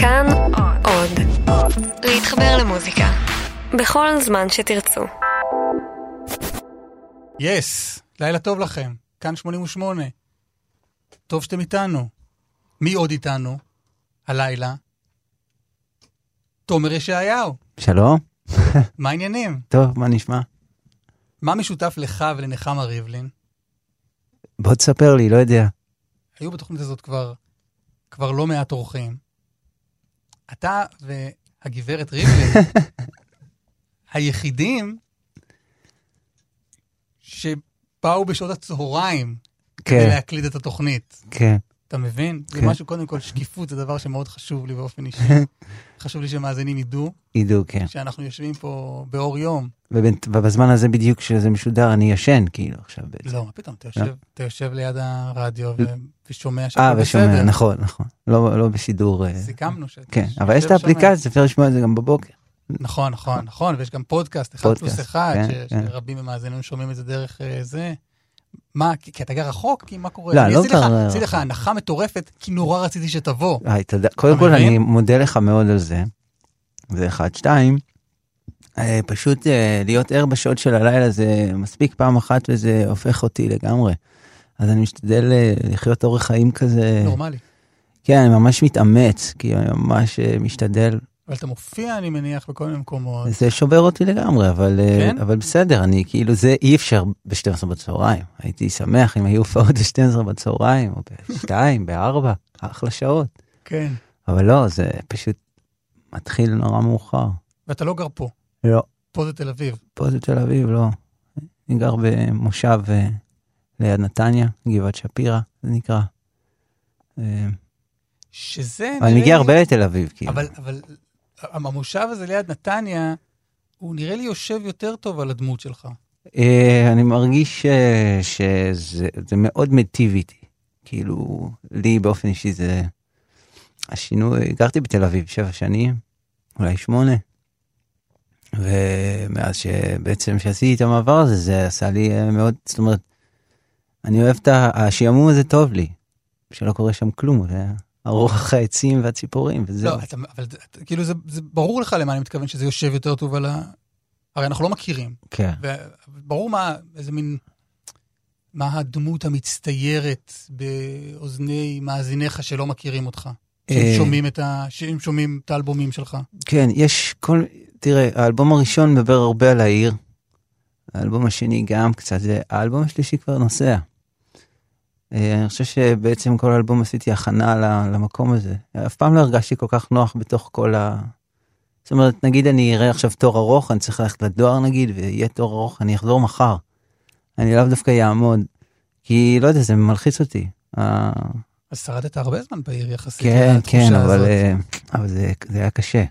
כאן עוד. להתחבר למוזיקה. בכל זמן שתרצו. יס, לילה טוב לכם. כאן 88. טוב שאתם איתנו. מי עוד איתנו? הלילה? תומר ישעיהו. שלום, מה העניינים? טוב, מה נשמע? מה משותף לך ולנחמה ריבלין? בוא תספר לי, לא יודע. היו בתוכנית הזאת כבר, כבר לא מעט אורחים. אתה והגברת ריבלין, היחידים שבאו בשעות הצהריים כדי כן, להקליט את התוכנית. כן. אתה מבין? זה כן. משהו, קודם כל, שקיפות זה דבר שמאוד חשוב לי באופן אישי. חשוב לי שמאזינים ידעו ידעו, כן. שאנחנו יושבים פה באור יום. ובזמן הזה בדיוק כשזה משודר, אני ישן, כאילו, עכשיו בעצם. לא, מה פתאום, אתה יושב, אתה יושב ליד הרדיו ו- ושומע שהכל אה, ושומע, בסדר. נכון, נכון. לא לא בשידור... אה, סיכמנו ש... כן, אבל יש את. האפליקציה, אפשר לשמוע את זה גם בבוקר. נכון, נכון, נכון, ויש גם פודקאסט, אחד פלוס אחד, כן, כן. שרבים מהמאזינים שומעים את זה דרך אה, זה. מה, כי אתה גר רחוק? כי מה קורה? לא, אני לא עשיתי לך- גר עשיתי לך. הנחה מטורפת, כי נורא רציתי שתבוא. קודם כל? אני מודה לך מאוד על זה. זה אחד. שתיים, אה, פשוט אה, להיות ער בשעות של הלילה זה מספיק פעם אחת וזה הופך אותי לגמרי. אז אני משתדל אה, לחיות אורח חיים כזה. נורמלי. כן, אני ממש מתאמץ, כי אני ממש משתדל. אבל אתה מופיע, אני מניח, בכל מיני מקומות. זה שובר אותי לגמרי, אבל, אה, כן? אבל בסדר, אני כאילו, זה אי אפשר ב-12 בצהריים. הייתי שמח אם היו הופעות ב-12 בצהריים, או ב-2, ב-4, אחלה שעות. כן. אבל לא, זה פשוט מתחיל נורא מאוחר. ואתה לא גר פה, לא, פה זה תל אביב. פה זה תל אביב, לא. אני גר במושב אה, ליד נתניה, גבעת שפירא, זה נקרא. אה, שזה... אבל אני מגיע הרבה לתל אביב, כאילו. אבל, אבל המושב הזה ליד נתניה, הוא נראה לי יושב יותר טוב על הדמות שלך. אה, אני מרגיש אה, שזה זה מאוד מיטיב איתי. כאילו, לי באופן אישי זה... השינוי, גרתי בתל אביב שבע שנים, אולי שמונה. ומאז שבעצם שעשיתי את המעבר הזה, זה עשה לי אה, מאוד, זאת אומרת, אני אוהב את. השעמום הזה טוב לי, שלא קורה שם כלום, זה הרוח העצים והציפורים, וזהו. לא, אתה, אבל כאילו זה, זה ברור לך למה אני מתכוון שזה יושב יותר טוב על ה... הרי אנחנו לא מכירים. כן. וברור מה, איזה מין... מה הדמות המצטיירת באוזני מאזיניך שלא מכירים אותך. שהם אה. שומעים את, ה... שהם שומעים את האלבומים שלך. כן, יש כל... תראה, האלבום הראשון מדבר הרבה על העיר. האלבום השני גם קצת, זה... האלבום השלישי כבר נוסע. אה, אני חושב שבעצם כל האלבום עשיתי הכנה למקום הזה. אף פעם לא הרגשתי כל כך נוח בתוך כל ה... זאת אומרת, נגיד אני אראה עכשיו תור ארוך, אני צריך ללכת לדואר נגיד, ויהיה תור ארוך, אני אחזור מחר. אני לאו דווקא יעמוד. כי, לא יודע, זה מלחיץ אותי. ה- אז שרדת הרבה זמן בעיר יחסית. כן, לתחושה כן, אבל, הזאת. אה, אבל זה, זה היה קשה.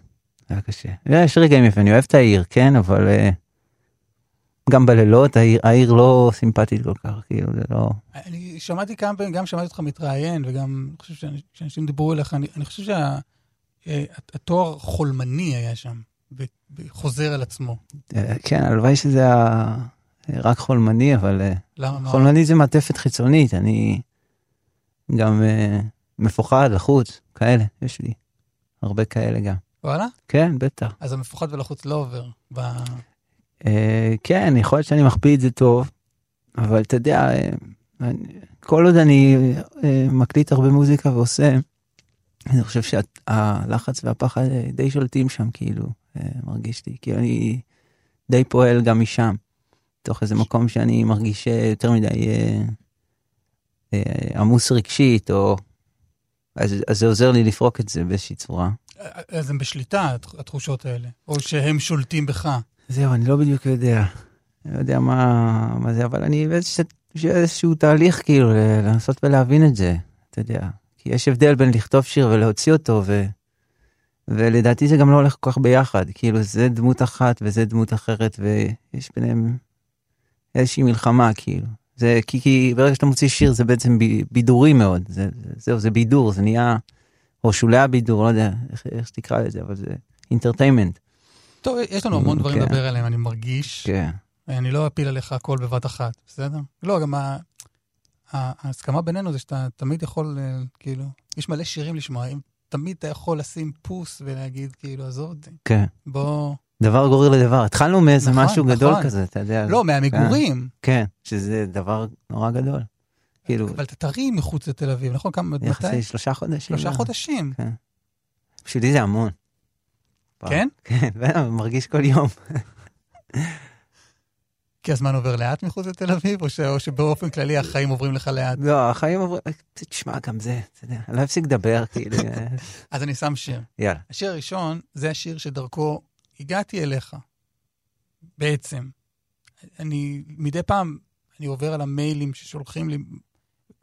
זה היה קשה. יש רגעים יפים, אני אוהב את העיר, כן, אבל אה, גם בלילות העיר, העיר לא סימפטית כל כך, כאילו, זה לא... אני שמעתי כמה פעמים, גם שמעתי אותך מתראיין, וגם אני חושב שאנ- שאנשים דיברו אליך, אני, אני חושב שהתואר חולמני היה שם, וחוזר על עצמו. אה, כן, הלוואי שזה היה אה, רק חולמני, אבל אה, למה? מה? חולמני זה מעטפת חיצונית, אני גם אה, מפוחד, לחוץ, כאלה, יש לי הרבה כאלה גם. וואלה? כן, בטח. אז המפוחד ולחוץ לא עובר. ב... אה, כן, יכול להיות שאני מחביא את זה טוב, אבל אתה יודע, אה, כל עוד אני אה, מקליט הרבה מוזיקה ועושה, אני חושב שהלחץ והפחד די שולטים שם, כאילו, מרגיש לי, כאילו אני די פועל גם משם, תוך איזה מקום שאני מרגיש יותר מדי עמוס רגשית, או... אז, אז זה עוזר לי לפרוק את זה באיזושהי צורה. אז הם בשליטה, הת- התחושות האלה, או שהם שולטים בך. זהו, אני לא בדיוק יודע. אני לא יודע מה, מה זה, אבל אני באיזשהו איזשהו תהליך כאילו לנסות ולהבין את זה, אתה יודע. כי יש הבדל בין לכתוב שיר ולהוציא אותו, ו, ולדעתי זה גם לא הולך כל כך ביחד. כאילו, זה דמות אחת וזה דמות אחרת, ויש ביניהם איזושהי מלחמה, כאילו. זה כי, כי ברגע שאתה מוציא שיר זה בעצם ב- בידורי מאוד, זה, זהו, זה בידור, זה נהיה, או שולי הבידור, לא יודע איך, איך שתקרא לזה, אבל זה אינטרטיימנט. טוב, יש לנו המון דברים כן. לדבר עליהם, אני מרגיש. כן. אני לא אפיל עליך הכל בבת אחת, בסדר? לא, גם ההסכמה בינינו זה שאתה תמיד יכול, אה, כאילו, יש מלא שירים לשמוע. אם תמיד אתה יכול לשים פוס ולהגיד, כאילו, עזוב אותי, כן. בוא... דבר גורר לדבר. התחלנו מאיזה נכון, משהו גדול נכון. כזה, אתה יודע. לא, מהמגורים. כן, שזה דבר נורא גדול. כאילו, אבל אתה טרי מחוץ לתל אביב, נכון? כמה, יחסי מתי? שלושה חודשים. שלושה לא. חודשים. בשבילי זה המון. כן? כן, מרגיש כל יום. כי הזמן עובר לאט מחוץ לתל אביב, או, ש... או שבאופן כללי החיים עוברים לך לאט? לא, החיים עוברים, תשמע, גם זה, אתה יודע, אני לא אפסיק לדבר, כאילו, אז אני שם שיר. יאללה. השיר הראשון זה השיר שדרכו הגעתי אליך, בעצם. אני, מדי פעם, אני עובר על המיילים ששולחים לי,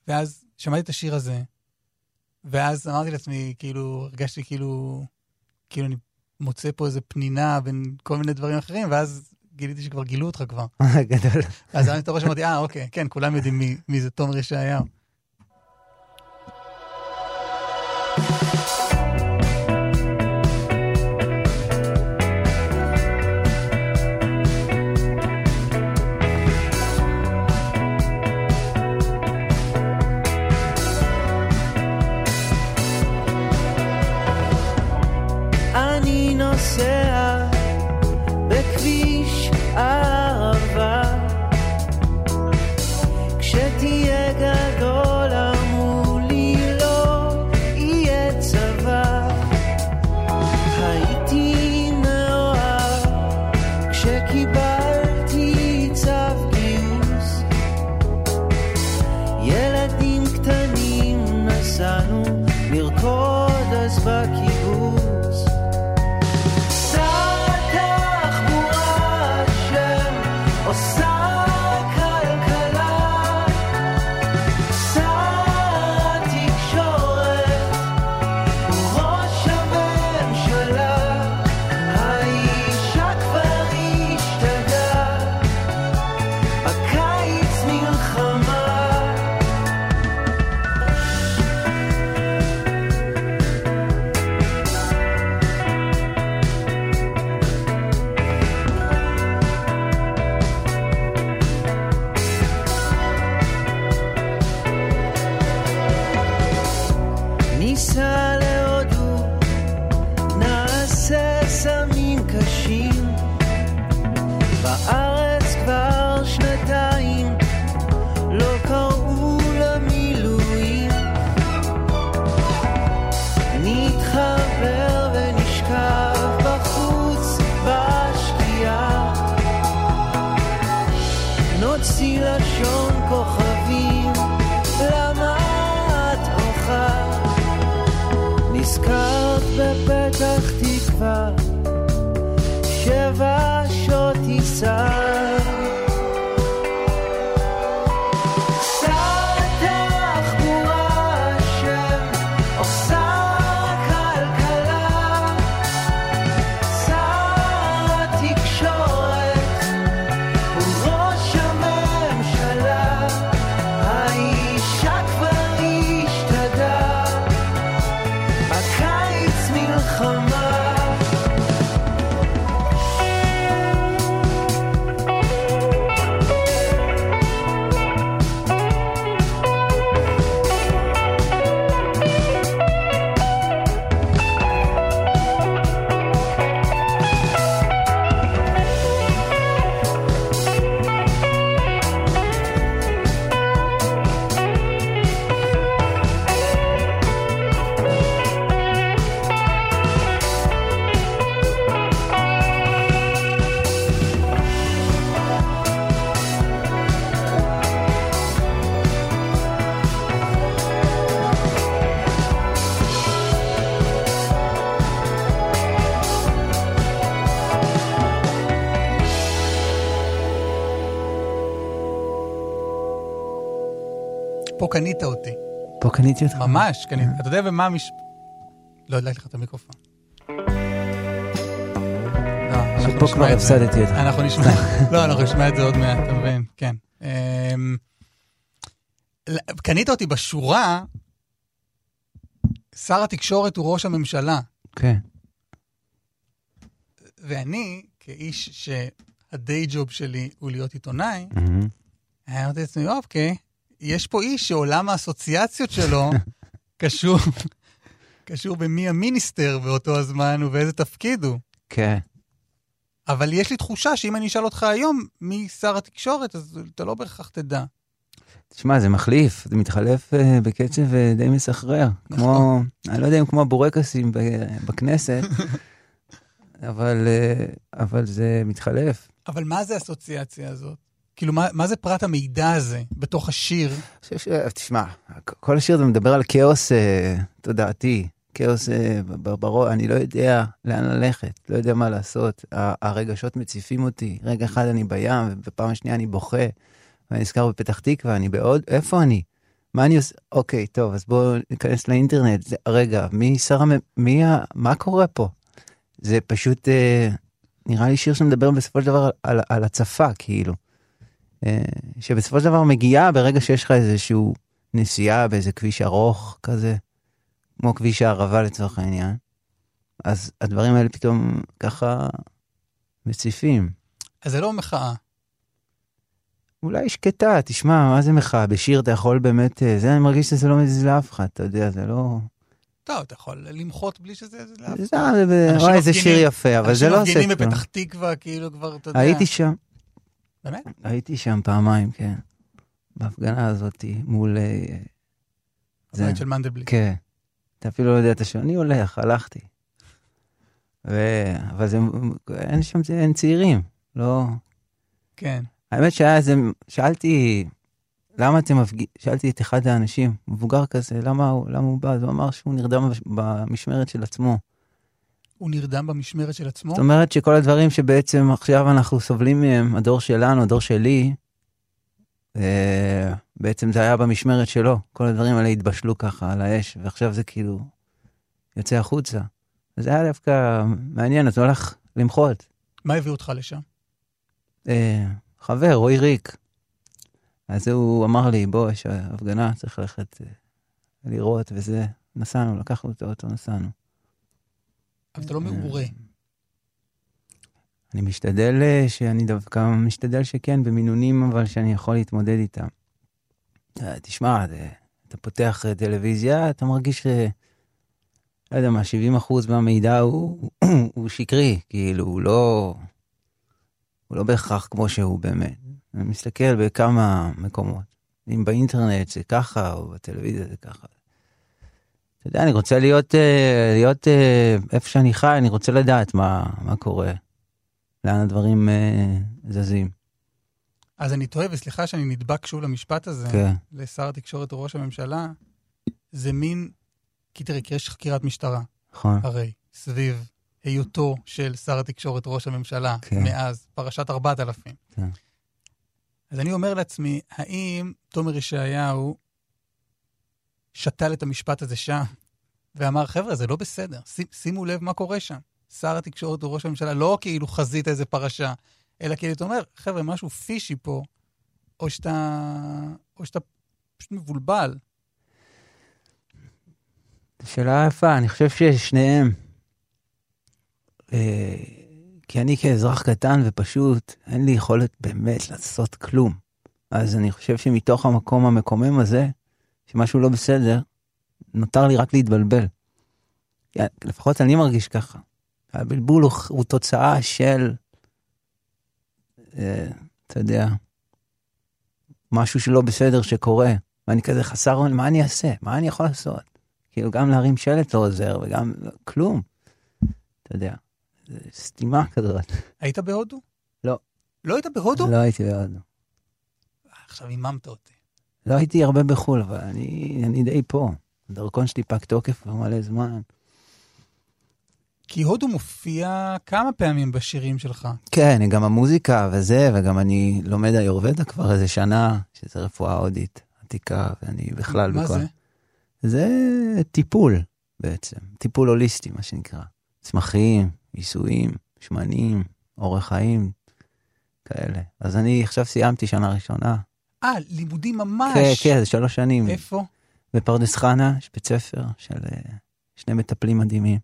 ואז שמעתי את השיר הזה, ואז אמרתי לעצמי, כאילו, הרגשתי כאילו, כאילו אני מוצא פה איזה פנינה בין כל מיני דברים אחרים, ואז גיליתי שכבר גילו אותך כבר. גדול. אז אני תורש אמרתי, אה, אוקיי, כן, כולם יודעים מי, מי זה תומר ישעיהו. קניתי אותך. ממש, קנית. אתה יודע במה המש... לא הדלקתי לך את המיקרופון. לא, שפה כבר. הפסדתי אותך. אנחנו נשמע, לא, אנחנו נשמע את זה עוד מעט, אתה מבין? כן. אמ, קנית אותי בשורה, שר התקשורת הוא ראש הממשלה, כן. ואני, כאיש שהדיי ג'וב שלי הוא להיות עיתונאי. אמרתי לעצמי, אוקיי, יש פה איש שעולם האסוציאציות שלו קשור, קשור במי המיניסטר באותו הזמן ובאיזה תפקיד הוא. כן. אבל יש לי תחושה שאם אני אשאל אותך היום מי שר התקשורת, אז אתה לא בהכרח תדע. תשמע, זה מחליף, זה מתחלף אה, בקצב אה, די מסחרר. כמו, אני לא יודע אם כמו הבורקסים בכנסת, אבל, אה, אבל זה מתחלף. אבל מה זה האסוציאציה הזאת? כאילו, מה, מה זה פרט המידע הזה בתוך השיר? חושב ש... תשמע, כל השיר הזה מדבר על כאוס אה, תודעתי, כאוס אה, בראש, אני לא יודע לאן ללכת, לא יודע מה לעשות. הרגשות מציפים אותי. רגע אחד אני בים, ובפעם השנייה אני בוכה, ואני נזכר בפתח תקווה, אני בעוד, איפה אני? מה אני עושה? אוקיי, טוב, אז בואו ניכנס לאינטרנט. זה, רגע, מי שר המ... מי ה... מה קורה פה? זה פשוט, אה, נראה לי שיר שמדבר בסופו של דבר על, על הצפה, כאילו. אה, שבסופו של דבר מגיעה ברגע שיש לך איזשהו נסיעה באיזה כביש ארוך כזה, כמו כביש הערבה לצורך העניין, אז הדברים האלה פתאום ככה מציפים. אז זה לא מחאה. אולי שקטה, תשמע, מה זה מחאה? בשיר אתה יכול באמת, אה, זה אני מרגיש שזה לא מזיז לאף אחד, אתה יודע, זה לא... טוב, אתה יכול למחות בלי שזה... זה לאף זה, אחד. זה, אנשים וואי, איזה מפגינים- שיר יפה, אבל זה לא אנשים עושה מפגינים כלום. בפתח תקווה, כאילו כבר, אתה יודע. הייתי שם, באמת? הייתי שם פעמיים, כן. בהפגנה הזאת מול... אה, זה- הבית של מנדלבליט. כן. אתה אפילו לא ידעת שאני הולך, הלכתי. ו... אבל זה, אין שם, אין צעירים, לא... כן. האמת שהיה איזה, שאלתי, למה אתם מפגינים, שאלתי את אחד האנשים, מבוגר כזה, למה הוא, למה הוא בא? אז הוא אמר שהוא נרדם במשמרת של עצמו. הוא נרדם במשמרת של עצמו? זאת אומרת שכל הדברים שבעצם עכשיו אנחנו סובלים מהם, הדור שלנו, הדור שלי, אה, בעצם זה היה במשמרת שלו. כל הדברים האלה התבשלו ככה על האש, ועכשיו זה כאילו יוצא החוצה. זה היה דווקא מעניין, אז הוא הלך למחות. מה הביא אותך לשם? אה, חבר, רועי ריק. אז הוא אמר לי, בוא, יש הפגנה, צריך ללכת אה, לראות וזה. נסענו, לקחנו את האוטו, נסענו. אבל אתה לא מעורה. אני משתדל אה, שאני דווקא משתדל שכן, במינונים אבל שאני יכול להתמודד איתם. אה, תשמע, זה- אתה פותח אה, טלוויזיה, אתה מרגיש, אה, לא יודע מה, 70 אחוז מהמידע הוא, הוא שקרי, כאילו, הוא לא, הוא לא בהכרח כמו שהוא באמת. אני מסתכל בכמה מקומות. אם באינטרנט זה ככה, או בטלוויזיה זה ככה. אתה יודע, אני רוצה להיות, אה, להיות אה, איפה שאני חי, אני רוצה לדעת מה, מה קורה. לאן הדברים אה, זזים. אז אני טועה, וסליחה שאני נדבק שוב למשפט הזה, כן. לשר התקשורת או ראש הממשלה, זה מין... כי תראה, כי יש חקירת משטרה, נכון. הרי, סביב היותו של שר התקשורת ראש הממשלה, כן. מאז פרשת 4000. כן. אז אני אומר לעצמי, האם תומר ישעיהו שתל את המשפט הזה שם, ואמר, חבר'ה, זה לא בסדר, שימו לב מה קורה שם. שר התקשורת הוא ראש הממשלה, לא כאילו חזית איזה פרשה, אלא כאילו אתה אומר, חבר'ה, משהו פישי פה, או שאתה, או שאתה פשוט מבולבל. שאלה יפה, אני חושב ששניהם. אה, כי אני כאזרח קטן ופשוט, אין לי יכולת באמת לעשות כלום. אז אני חושב שמתוך המקום המקומם הזה, שמשהו לא בסדר, נותר לי רק להתבלבל. לפחות אני מרגיש ככה. הבלבול הוא, הוא תוצאה של, אה, אתה יודע, משהו שלא בסדר שקורה, ואני כזה חסר אונים, מה אני אעשה? מה אני יכול לעשות? כאילו, גם להרים שלט לא עוזר, וגם כלום. אתה יודע, זה סתימה כזאת. היית בהודו? לא. לא היית בהודו? לא הייתי בהודו. עכשיו היממת אותי. לא הייתי הרבה בחו"ל, אבל אני, אני די פה. הדרכון שלי פג תוקף כבר מלא זמן. כי הודו מופיע כמה פעמים בשירים שלך. כן, גם המוזיקה וזה, וגם אני לומד היורבדה כבר איזה שנה, שזה רפואה הודית עתיקה, ואני בכלל מה בכל... זה? זה טיפול בעצם, טיפול הוליסטי, מה שנקרא. צמחים, עיסויים, שמנים, אורח חיים, כאלה. אז אני עכשיו סיימתי שנה ראשונה. אה, לימודים ממש. כן, כן, זה שלוש שנים. איפה? בפרדס חנה יש בית ספר של אה, שני מטפלים מדהימים.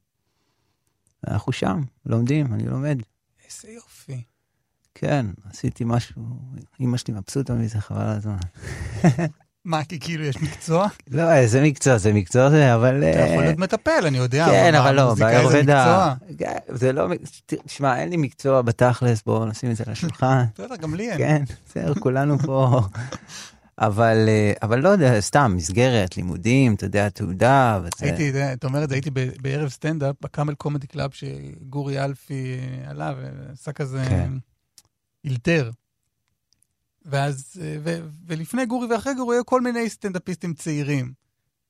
אנחנו שם, לומדים, אני לומד. איזה יופי. כן, עשיתי משהו, אמא שלי מבסוטה מזה, חבל על הזמן. מה, כי כאילו יש מקצוע? לא, איזה מקצוע, זה מקצוע זה, אבל... אתה יכול אה, להיות מטפל, אני יודע. כן, אבל לא, מוזיקאי זה באיורבדה... מקצוע. זה לא... תשמע, אין לי מקצוע בתכלס, בואו נשים את זה על השולחן. בסדר, גם לי אין. כן, בסדר, כולנו פה. אבל, אה, אבל לא יודע, סתם, מסגרת, לימודים, אתה יודע, תעודה, וזה... הייתי, אתה אומר את זה, הייתי בערב סטנדאפ ב Camel Comedy Club שגורי אלפי אה, עלה ועשה כזה כן. אילתר. ואז, אה, ו- ולפני גורי ואחרי גורי היו כל מיני סטנדאפיסטים צעירים.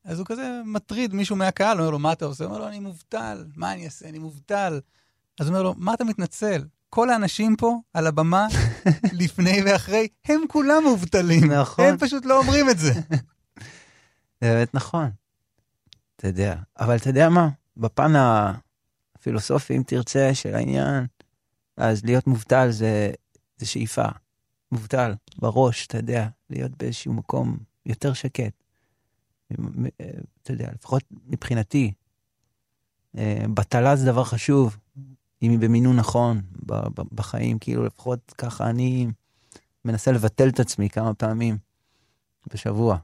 אז הוא כזה מטריד מישהו מהקהל, אומר לו, מה אתה עושה? הוא אומר לו, אני מובטל, מה אני אעשה? אני מובטל. אז הוא אומר לו, מה אתה מתנצל? כל האנשים פה על הבמה, לפני ואחרי, הם כולם מובטלים. נכון. הם פשוט לא אומרים את זה. זה באמת נכון. אתה יודע, אבל אתה יודע מה? בפן הפילוסופי, אם תרצה, של העניין, אז להיות מובטל זה, זה שאיפה. מובטל, בראש, אתה יודע, להיות באיזשהו מקום יותר שקט. אתה יודע, לפחות מבחינתי, אה, בטלה זה דבר חשוב, אם היא במינון נכון בחיים, כאילו לפחות ככה אני מנסה לבטל את עצמי כמה פעמים בשבוע.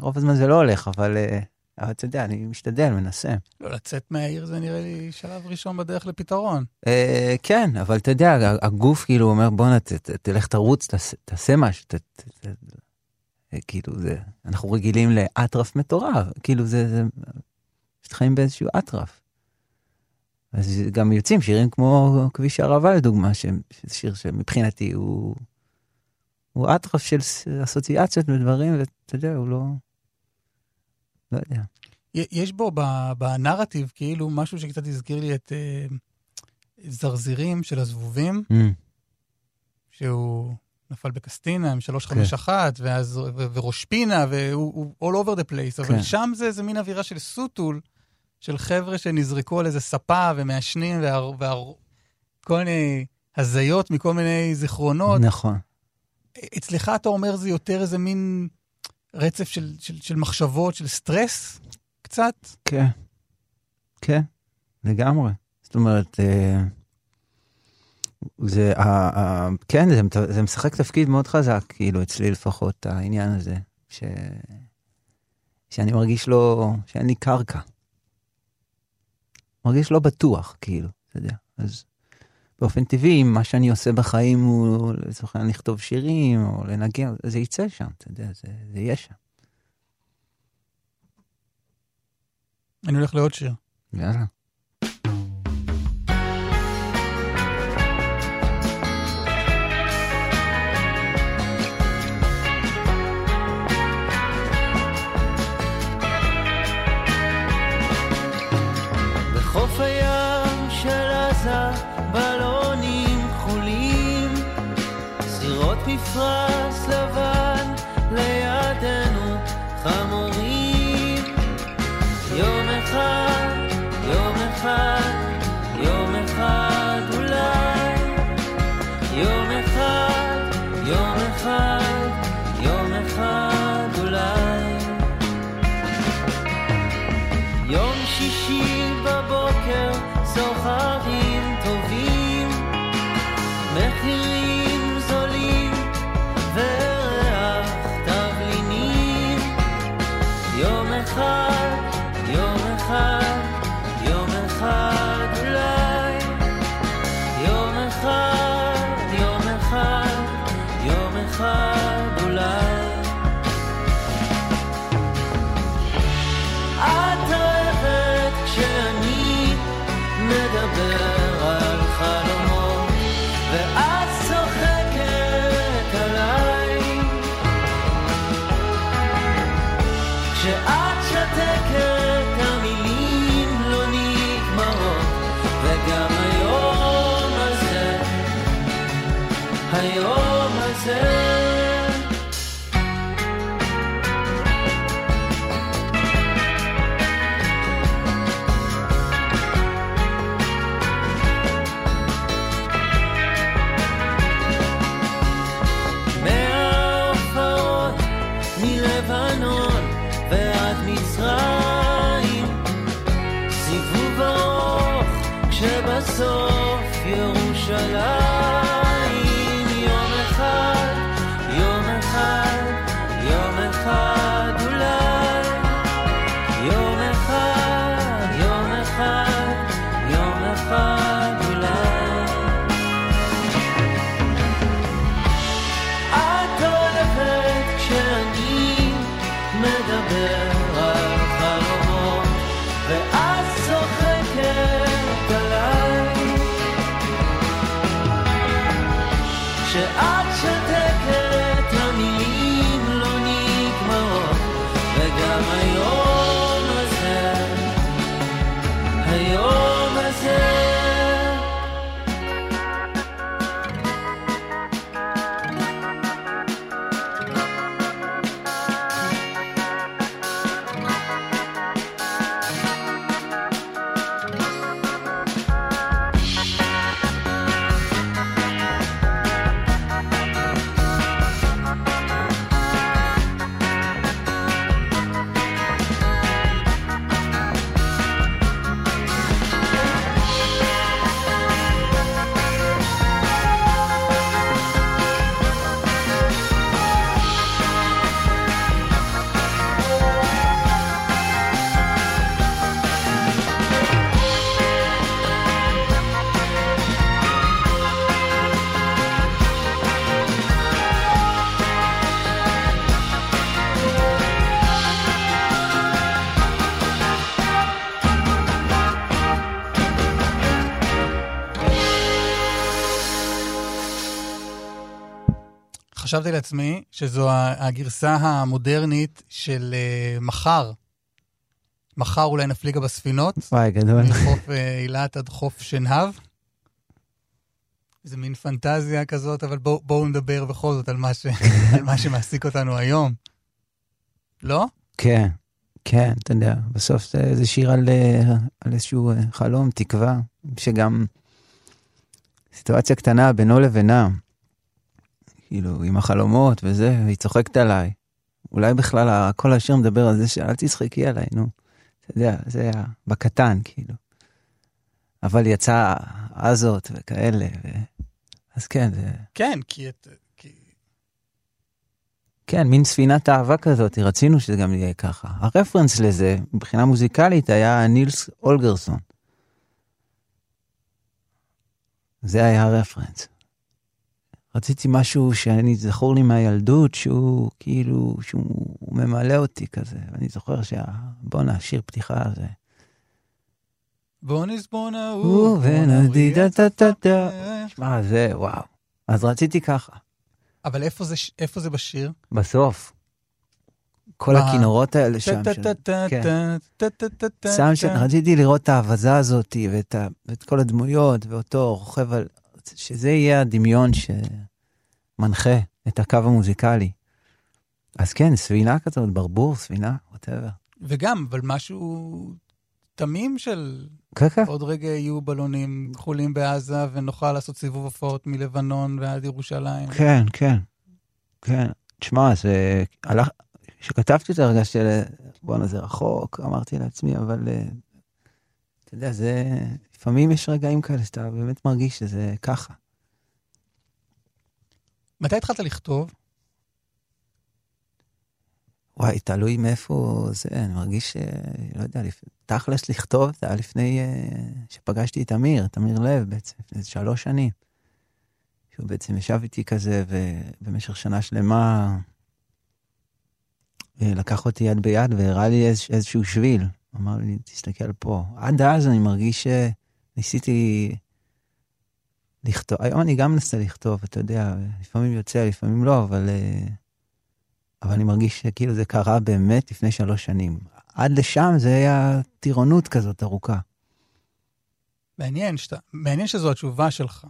רוב הזמן זה לא הולך, אבל, אה, אבל אתה יודע, אני משתדל, מנסה. לא, לצאת מהעיר זה נראה לי שלב ראשון בדרך לפתרון. אה, כן, אבל אתה יודע, הגוף כאילו אומר, בואנה, תלך תרוץ, תעשה- משהו. ת- ת- ת- אה, כאילו, זה, אנחנו רגילים לאטרף מטורף, כאילו זה, זה, פשוט חיים באיזשהו אטרף. אז גם יוצאים שירים כמו כביש הערבה לדוגמה, שזה שיר שמבחינתי הוא, הוא אטרף של אסוציאציות ודברים, ואתה יודע, הוא לא, לא יודע. יש בו בנרטיב כאילו משהו שקצת הזכיר לי את אה, זרזירים של הזבובים, Mm, שהוא נפל בקסטינה עם 351, ואז, ו- וראש פינה, והוא הוא all over the place, אבל כן. שם זה איזה מין אווירה של סוטול, של חבר'ה שנזרקו על איזה ספה ומעשנים, וכל מיני הזיות מכל מיני זיכרונות. נכון. אצלך אתה אומר זה יותר איזה מין רצף של, של, של מחשבות, של סטרס, קצת? כן, כן, לגמרי. זאת אומרת, אה, זה, ה- ה- כן, זה, זה משחק תפקיד מאוד חזק, כאילו, אצלי לפחות, העניין הזה, ש, שאני מרגיש לא, שאין לי קרקע. מרגיש לא בטוח, כאילו, אתה יודע. אז באופן טבעי, מה שאני עושה בחיים הוא, לצורך העניין, לכתוב שירים, או לנגן, זה יצא שם, אתה יודע, זה, זה יהיה שם. אני הולך לעוד שיר. יאללה. חשבתי לעצמי שזו הגרסה המודרנית של אה, מחר. מחר אולי נפליגה בספינות, וואי, גדול. מחוף אה, אילת עד חוף שנהב. זה מין פנטזיה כזאת, אבל בואו בוא נדבר בכל זאת על מה, ש, על מה שמעסיק אותנו היום. לא? כן, כן, אתה יודע, בסוף זה, זה שיר על, אה, על איזשהו חלום, תקווה, שגם סיטואציה קטנה בינו לבינה, כאילו, עם החלומות וזה, והיא צוחקת עליי. אולי בכלל כל השיר מדבר על זה שאל תצחקי עליי, נו. אתה יודע, זה היה בקטן, כאילו. אבל יצא עזות וכאלה, ו... אז כן, זה... כן, כי את... כי... כן, מין ספינת אהבה כזאת, רצינו שזה גם יהיה ככה. הרפרנס לזה, מבחינה מוזיקלית, היה נילס אולגרסון. זה היה הרפרנס. רציתי משהו שאני זכור לי מהילדות, שהוא כאילו, שהוא ממלא אותי כזה. ואני זוכר שה... בואנה, שיר פתיחה הזה. בוא נסבון אהוב. ובנדי דה דה דה דה. שמע, זה, וואו. אז רציתי ככה. אבל איפה זה, איפה זה בשיר? בסוף. כל? הכינורות האלה שם. שם ש... רציתי לראות את האבזה הזאת. ואת כל הדמויות ואותו רוכב על... שזה יהיה הדמיון שמנחה את הקו המוזיקלי. אז כן, ספינה כזאת, ברבור, ספינה, ווטאבר. וגם, אבל משהו תמים של כן, כן. עוד רגע יהיו בלונים כחולים בעזה ונוכל לעשות סיבוב הופעות מלבנון ועד ירושלים. כן, כן. כן. תשמע, זה הלך... כשכתבתי את זה הרגשתי, בואנה, זה רחוק, אמרתי לעצמי, אבל אה, אתה יודע, זה... לפעמים יש רגעים כאלה שאתה באמת מרגיש שזה ככה. מתי התחלת לכתוב? וואי, תלוי מאיפה זה, אני מרגיש, לא יודע, לפ... תכלס לכתוב, זה היה לפני אה, שפגשתי את אמיר, את אמיר לב בעצם, לפני איזה שלוש שנים. שהוא בעצם ישב איתי כזה, ובמשך שנה שלמה לקח אותי יד ביד והראה לי איז, איזשהו שביל. אמר לי, תסתכל פה. עד אז אני מרגיש שניסיתי לכתוב, היום אני גם מנסה לכתוב, אתה יודע, לפעמים יוצא, לפעמים לא, אבל... אה, אבל אני מרגיש שכאילו זה קרה באמת לפני שלוש שנים. עד לשם זה היה טירונות כזאת ארוכה. מעניין, שאתה, מעניין שזו התשובה שלך.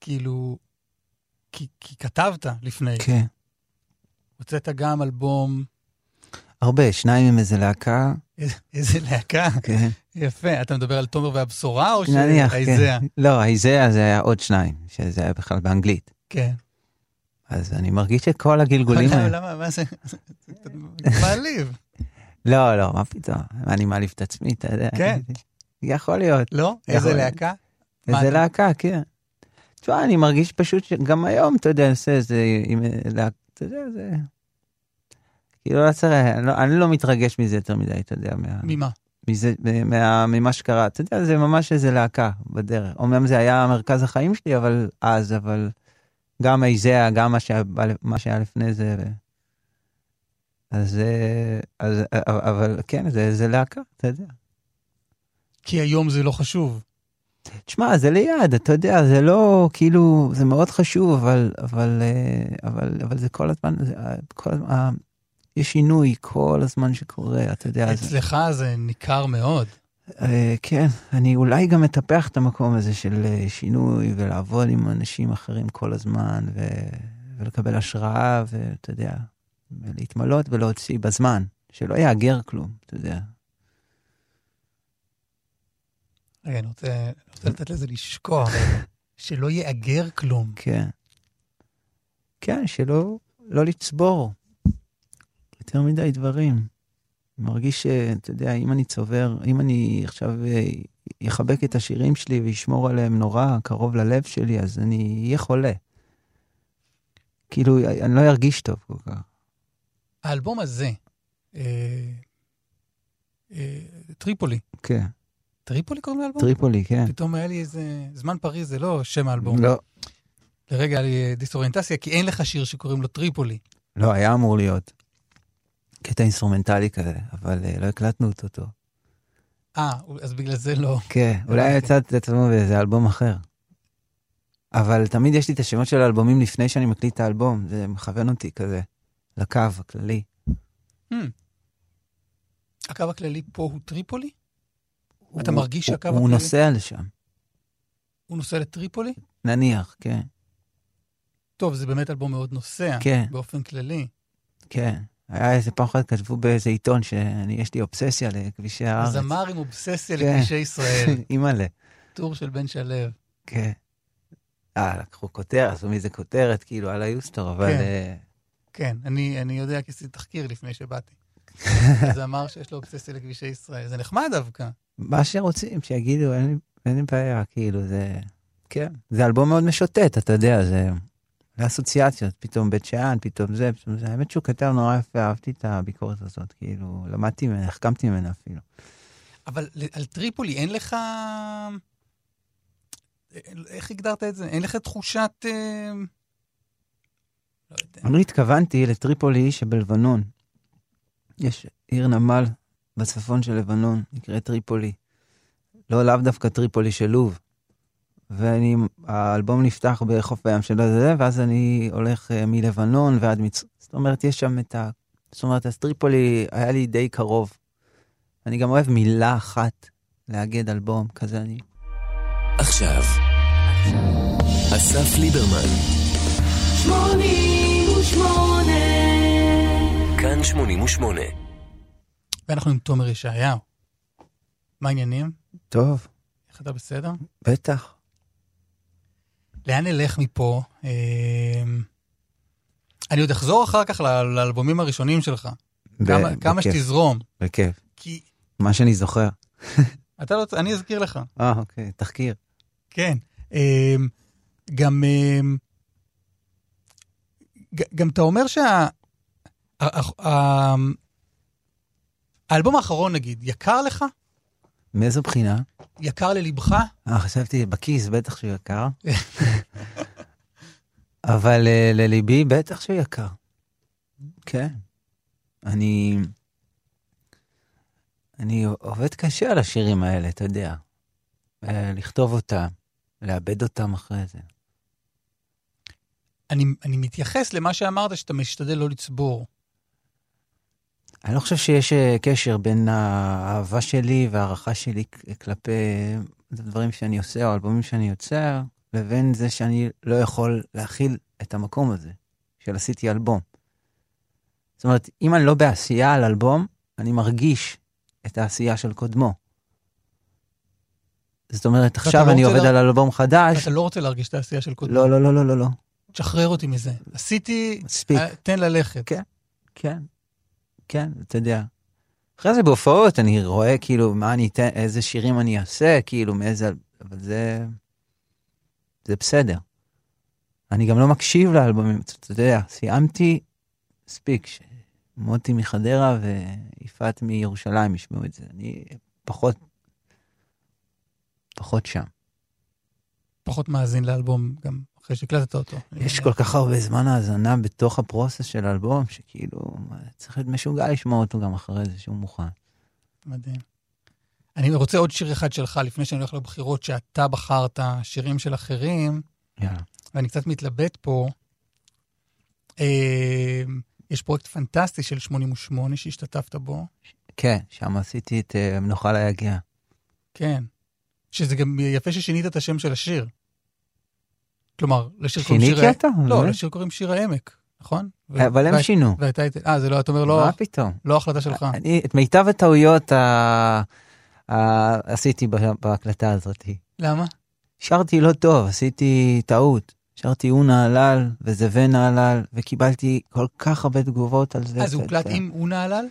כאילו, כי, כי כתבת לפני. כן. הוצאת גם אלבום, הרבה, שניים עם איזה להקה, איזה, להקה. כן. יפה. אתה מדבר על תומר והבשורה או נניח? כן. לא, האיזאה זה היה עוד שניים, שזה היה בכלל באנגלית. כן. אז אני מרגיש שכל הגלגולים למה, האלה... למה, מה זה? מעליב. לא, לא, מה פתאום? אני מעליב את עצמי, אתה יודע. כן. יכול להיות. לא? איזה. להקה? איזה להקה, כן. תשמע, אני מרגיש פשוט שגם היום, אתה יודע, עושה איזה, להקה, אתה יודע, זה... כאילו, לא צריך, אני לא- אני לא מתרגש מזה יותר מדי, אתה יודע, מה... ממה? מזה, מה, ממה שקרה. אתה יודע, זה ממש איזה להקה בדרך. אומנם זה היה מרכז החיים שלי, אבל אז, אבל גם איזאה, גם מה שהיה, מה שהיה לפני זה. ו... אז, אה, אז, אבל כן, זה, זה להקה, אתה יודע. כי היום זה לא חשוב. תשמע, זה ליד, אתה יודע, זה לא, כאילו, זה מאוד חשוב, אבל, אבל, אה, אבל, אבל זה כל הזמן, זה, אה, כל הזמן, אה, יש שינוי כל הזמן שקורה, אתה יודע. זה, אצלך זה ניכר מאוד. אה, כן, אני אולי גם מטפח את המקום הזה של אה, שינוי ולעבוד עם אנשים אחרים כל הזמן ו... ולקבל השראה ואתה יודע, להתמלות ולהוציא בזמן, שלא יאגר כלום, אתה יודע. רגע, אני רוצה אני רוצה לתת לזה לשקוע. שלא יאגר כלום. כן. כן, שלא לא לצבור יותר מדי דברים. אני מרגיש שאתה יודע, אם אני צובר, אם אני עכשיו אה, יחבק את השירים שלי וישמור עליהם נורא קרוב ללב שלי, אז אני אהיה חולה. כאילו, אני לא ארגיש טוב כל כך. האלבום הזה, אה, אה, טריפולי. כן, טריפולי קוראים לאלבום? טריפולי, כן. פתאום היה לי איזה... זמן פריז זה לא שם האלבום. לא, לרגע היה לי דיסאוריינטציה, כי אין לך שיר שקוראים לו טריפולי. לא, היה אמור להיות. קטע אינסטרומנטלי כזה, אבל אה, לא הקלטנו אותו טוב. אה, אז בגלל זה לא. כן, אולי ימצא את עצמו באיזה אלבום אחר. אבל תמיד יש לי את השמות של האלבומים לפני שאני מקליט את האלבום, זה מכוון אותי כזה, לקו הכללי. Hmm. הקו הכללי פה הוא טריפולי? אתה הוא- מרגיש הוא- שהקו הוא הכללי- נוסע לשם, הוא נוסע לטריפולי? נניח, כן, טוב, זה באמת אלבום מאוד נוסע, כן. באופן כללי. כן. היה איזה פעם אחת כתבו באיזה עיתון שאני, יש לי אובססיה לכבישי הארץ. זמר עם אובססיה כן. לכבישי ישראל, אימא'לה, טור של בן שלו. כן. אה, לקחו כותרת, עשו מזה כותרת, כאילו, על היוסטור, אבל... כן. אה, כן, אני, אני יודע כי עשיתי תחקיר לפני שבאתי. זמר שיש לו אובססיה לכבישי ישראל. זה נחמד דווקא. מה שרוצים, שיגידו, אין לי, אין לי בעיה, כאילו, זה... כן. זה אלבום מאוד משוטט, אתה יודע, זה... זה אסוציאציות, פתאום בית שאן, פתאום זה, פתאום זה. האמת שהוא כתב נורא יפה, אהבתי את הביקורת הזאת, כאילו, למדתי ממנה, החכמתי ממנה אפילו. אבל על טריפולי אין לך... איך הגדרת את זה? אין לך תחושת... אה, לא יודע. אני התכוונתי לטריפולי שבלבנון. יש עיר נמל בצפון של לבנון, נקראת טריפולי. לא לאו דווקא טריפולי של לוב. ואני, האלבום נפתח בחוף הים של זה, ואז אני הולך אה, מלבנון ועד מצ... זאת אומרת, יש שם את ה... זאת אומרת, אז טריפולי היה לי די קרוב. אני גם אוהב מילה אחת לאגד אלבום, כזה אני... עכשיו, אסף ליברמן, 88 כאן 88, ואנחנו עם תומר ישעיהו. מה העניינים? טוב, איך אתה בסדר? בטח. לאן נלך מפה? אה, אני עוד אחזור אחר כך לאלבומים הראשונים שלך. כמה, ב- כמה בכיף, שתזרום. בכיף. כי מה שאני זוכר. אתה לא... אני אזכיר לך. אה, אוקיי, תחקיר. כן. אמ, גם, ג- גם אתה אומר שה... האלבום האחרון, נגיד, יקר לך? מאיזו בחינה? יקר ללבך? אה, חשבתי בכיס, בטח שהוא יקר. אבל אה, לליבי בטח שהוא יקר. כן. אני... אני עובד קשה על השירים האלה, אתה יודע. אה, לכתוב אותם, לאבד אותם אחרי זה. אני, אני מתייחס למה שאמרת, שאתה משתדל לא לצבור. אני לא חושב שיש אה, קשר בין האהבה שלי וההערכה שלי כ- כלפי הדברים שאני עושה או האלבומים שאני יוצר, לבין זה שאני לא יכול להכיל את המקום הזה של עשיתי אלבום. זאת אומרת, אם אני לא בעשייה על אלבום, אני מרגיש את העשייה של קודמו. זאת אומרת, עכשיו לא אני עובד לה- על אלבום חדש. אתה לא רוצה להרגיש את העשייה של קודמו. לא, לא, לא, לא, לא, לא. תשחרר אותי מזה. עשיתי, מספיק. אה, תן ללכת. כן. כן, כן, אתה יודע. אחרי זה בהופעות אני רואה כאילו מה אני אתן, איזה שירים אני אעשה, כאילו מאיזה, אבל זה, זה בסדר. אני גם לא מקשיב לאלבומים, אתה יודע, סיימתי, מספיק, שמוטי מחדרה ויפעת מירושלים ישמעו את זה. אני פחות, פחות שם. פחות מאזין לאלבום גם אחרי שהקלטת אותו. יש כל כך הרבה זמן האזנה בתוך הפרוסס של האלבום, שכאילו, צריך להיות משוגע לשמוע אותו גם אחרי זה שהוא מוכן. מדהים. אני רוצה עוד שיר אחד שלך, לפני שאני הולך לבחירות, שאתה בחרת שירים של אחרים, יאללה. ואני קצת מתלבט פה. אה, יש פרויקט פנטסטי של 88 שהשתתפת בו. כן, שם עשיתי את אה, מנוחה ליגיע. כן. שזה גם יפה ששינית את השם של השיר. כלומר, לשיר קוראים שיניתי שיר... ה- אותו? לא, באמת? לשיר קוראים שיר העמק, נכון? אבל הם שינו. אה, זה לא, אתה אומר, לא, מה פתאום? לא החלטה שלך. אני, את מיטב הטעויות עשיתי בהקלטה הזאת. למה? שרתי לא טוב, עשיתי טעות. שרתי אונה הלל וזבנה הלל, וקיבלתי כל כך הרבה תגובות על זה. אז אתה הוקלט. עם אונה הלל?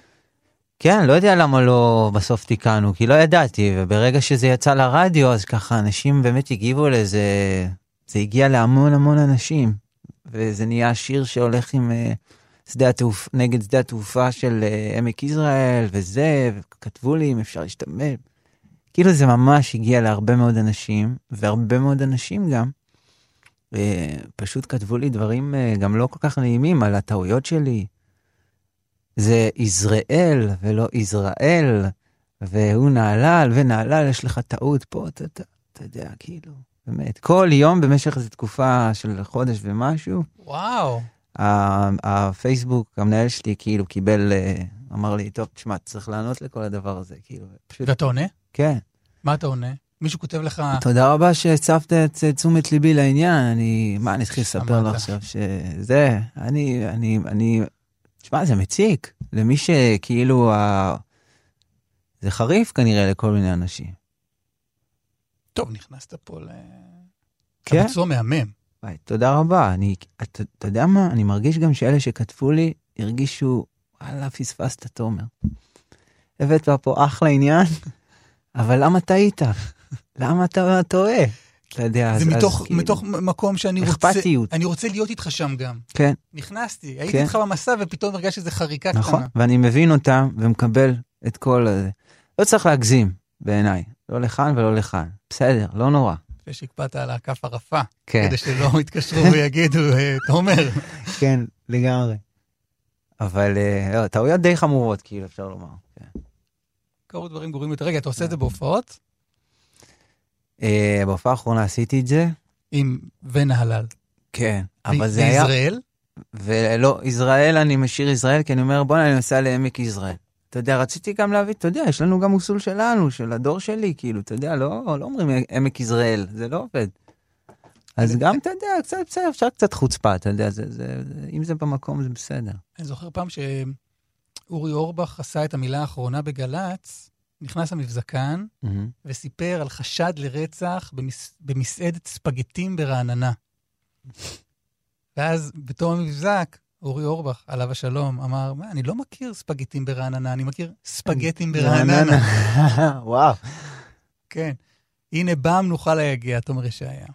כן, לא יודע למה לא בסוף תיקנו, כי לא ידעתי, וברגע שזה יצא לרדיו, אז ככה אנשים באמת הגיבו לזה, זה הגיע להמון המון אנשים, וזה נהיה שיר שהולך עם אה, שדה התעופה, נגד שדה התעופה של אה, עמק יזרעאל, וזה, וכתבו לי אם אפשר להשתמש. כאילו זה ממש הגיע להרבה מאוד אנשים, והרבה מאוד אנשים גם, אה, פשוט כתבו לי דברים אה, גם לא כל כך נעימים על הטעויות שלי. זה יזרעאל ולא יזרעאל, והוא נהלל, ונהלל, יש לך טעות פה, אתה, אתה, אתה יודע, כאילו. באמת. כל יום במשך איזו תקופה של חודש ומשהו, וואו. הפייסבוק, המנהל שלי כאילו קיבל, אה, אמר לי, טוב, תשמע, צריך לענות לכל הדבר הזה, כאילו, פשוט, ואתה עונה? כן. מה אתה עונה? מישהו כותב לך, תודה רבה שהצבת את אה, תשומת ליבי לעניין, אני, מה, אני אתחיל לספר. לך עכשיו שזה, אני, אני, אני, תשמע, זה מציק, למי שכאילו, ה... זה חריף כנראה לכל מיני אנשים. טוב, נכנסת פה ל... כן? הביצוע מהמם. וואי, תודה רבה. אני, אתה, אתה יודע מה? אני מרגיש גם שאלה שכתבו לי, הרגישו, וואלה, פספסת, תומר. הבאת פה אחלה עניין, אבל למה טעית? למה אתה טועה? אתה יודע, זה אז, מתוך, אז, כאילו, מתוך מקום שאני רוצה... אכפתיות. אני רוצה להיות איתך שם גם. כן, נכנסתי, הייתי כן. איתך במסע ופתאום הרגשתי שזו חריקה נכון, קטנה. ואני מבין אותם ומקבל את כל. לא צריך להגזים, בעיניי. לא לכאן ולא לכאן. בסדר, לא נורא. לפני שהקפדת על הכף הרפה, כן, כדי שלא יתקשרו ויגידו, "אה, תומר. כן, לגמרי. אבל אה, לא, טעויות די חמורות, כאילו, אפשר לומר. כן. קרו דברים גרועים יותר. רגע, אתה עושה את זה בהופעות? אה, בהופעה האחרונה עשיתי את זה, עם ונהלל. כן, אבל זה היה... וישראל? ולא, ישראל, אני משאיר ישראל, כי אני אומר, בוא'נה, אני נוסע לעמק יזרעאל. אתה יודע, רציתי גם להביא, אתה יודע, יש לנו גם מוסול שלנו, של הדור שלי, כאילו, אתה יודע, לא, לא אומרים עמק יזרעאל, זה לא עובד. אז גם, אתה יודע, קצת, בסדר, אפשר קצת חוצפה, אתה יודע, זה, זה, אם זה במקום, זה בסדר. אני זוכר פעם שאורי אורבך עשה את המילה האחרונה בגל"צ, נכנס למבזקן וסיפר על חשד לרצח במס... במסעדת ספגטים ברעננה. ואז בתום המבזק, אורי אורבך, עליו השלום, אמר, מה, אני לא מכיר ספגטים ברעננה, אני מכיר ספגטים ברעננה. וואו. כן. הנה בא המנוחה ליגיע, תומר ישעיה.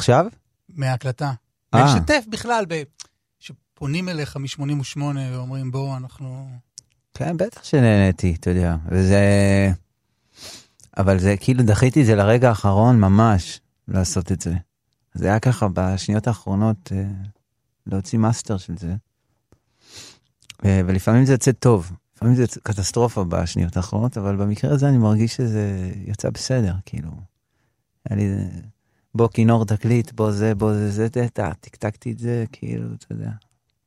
עכשיו? מההקלטה. אה. ולשתף בכלל, ב... שפונים אליך מ-88 ואומרים, בוא, אנחנו... כן, בטח שנהניתי, אתה יודע. וזה... אבל זה כאילו דחיתי את זה לרגע האחרון ממש לעשות את זה. זה היה ככה בשניות האחרונות אה, להוציא מאסטר של זה. אה, ולפעמים זה יוצא טוב, לפעמים זה קטסטרופה בשניות האחרונות, אבל במקרה הזה אני מרגיש שזה יצא בסדר, כאילו. היה לי, בוא כינור תקליט, בוא זה, בוא זה, זה, זה, טקטקתי את זה, כאילו, אתה יודע.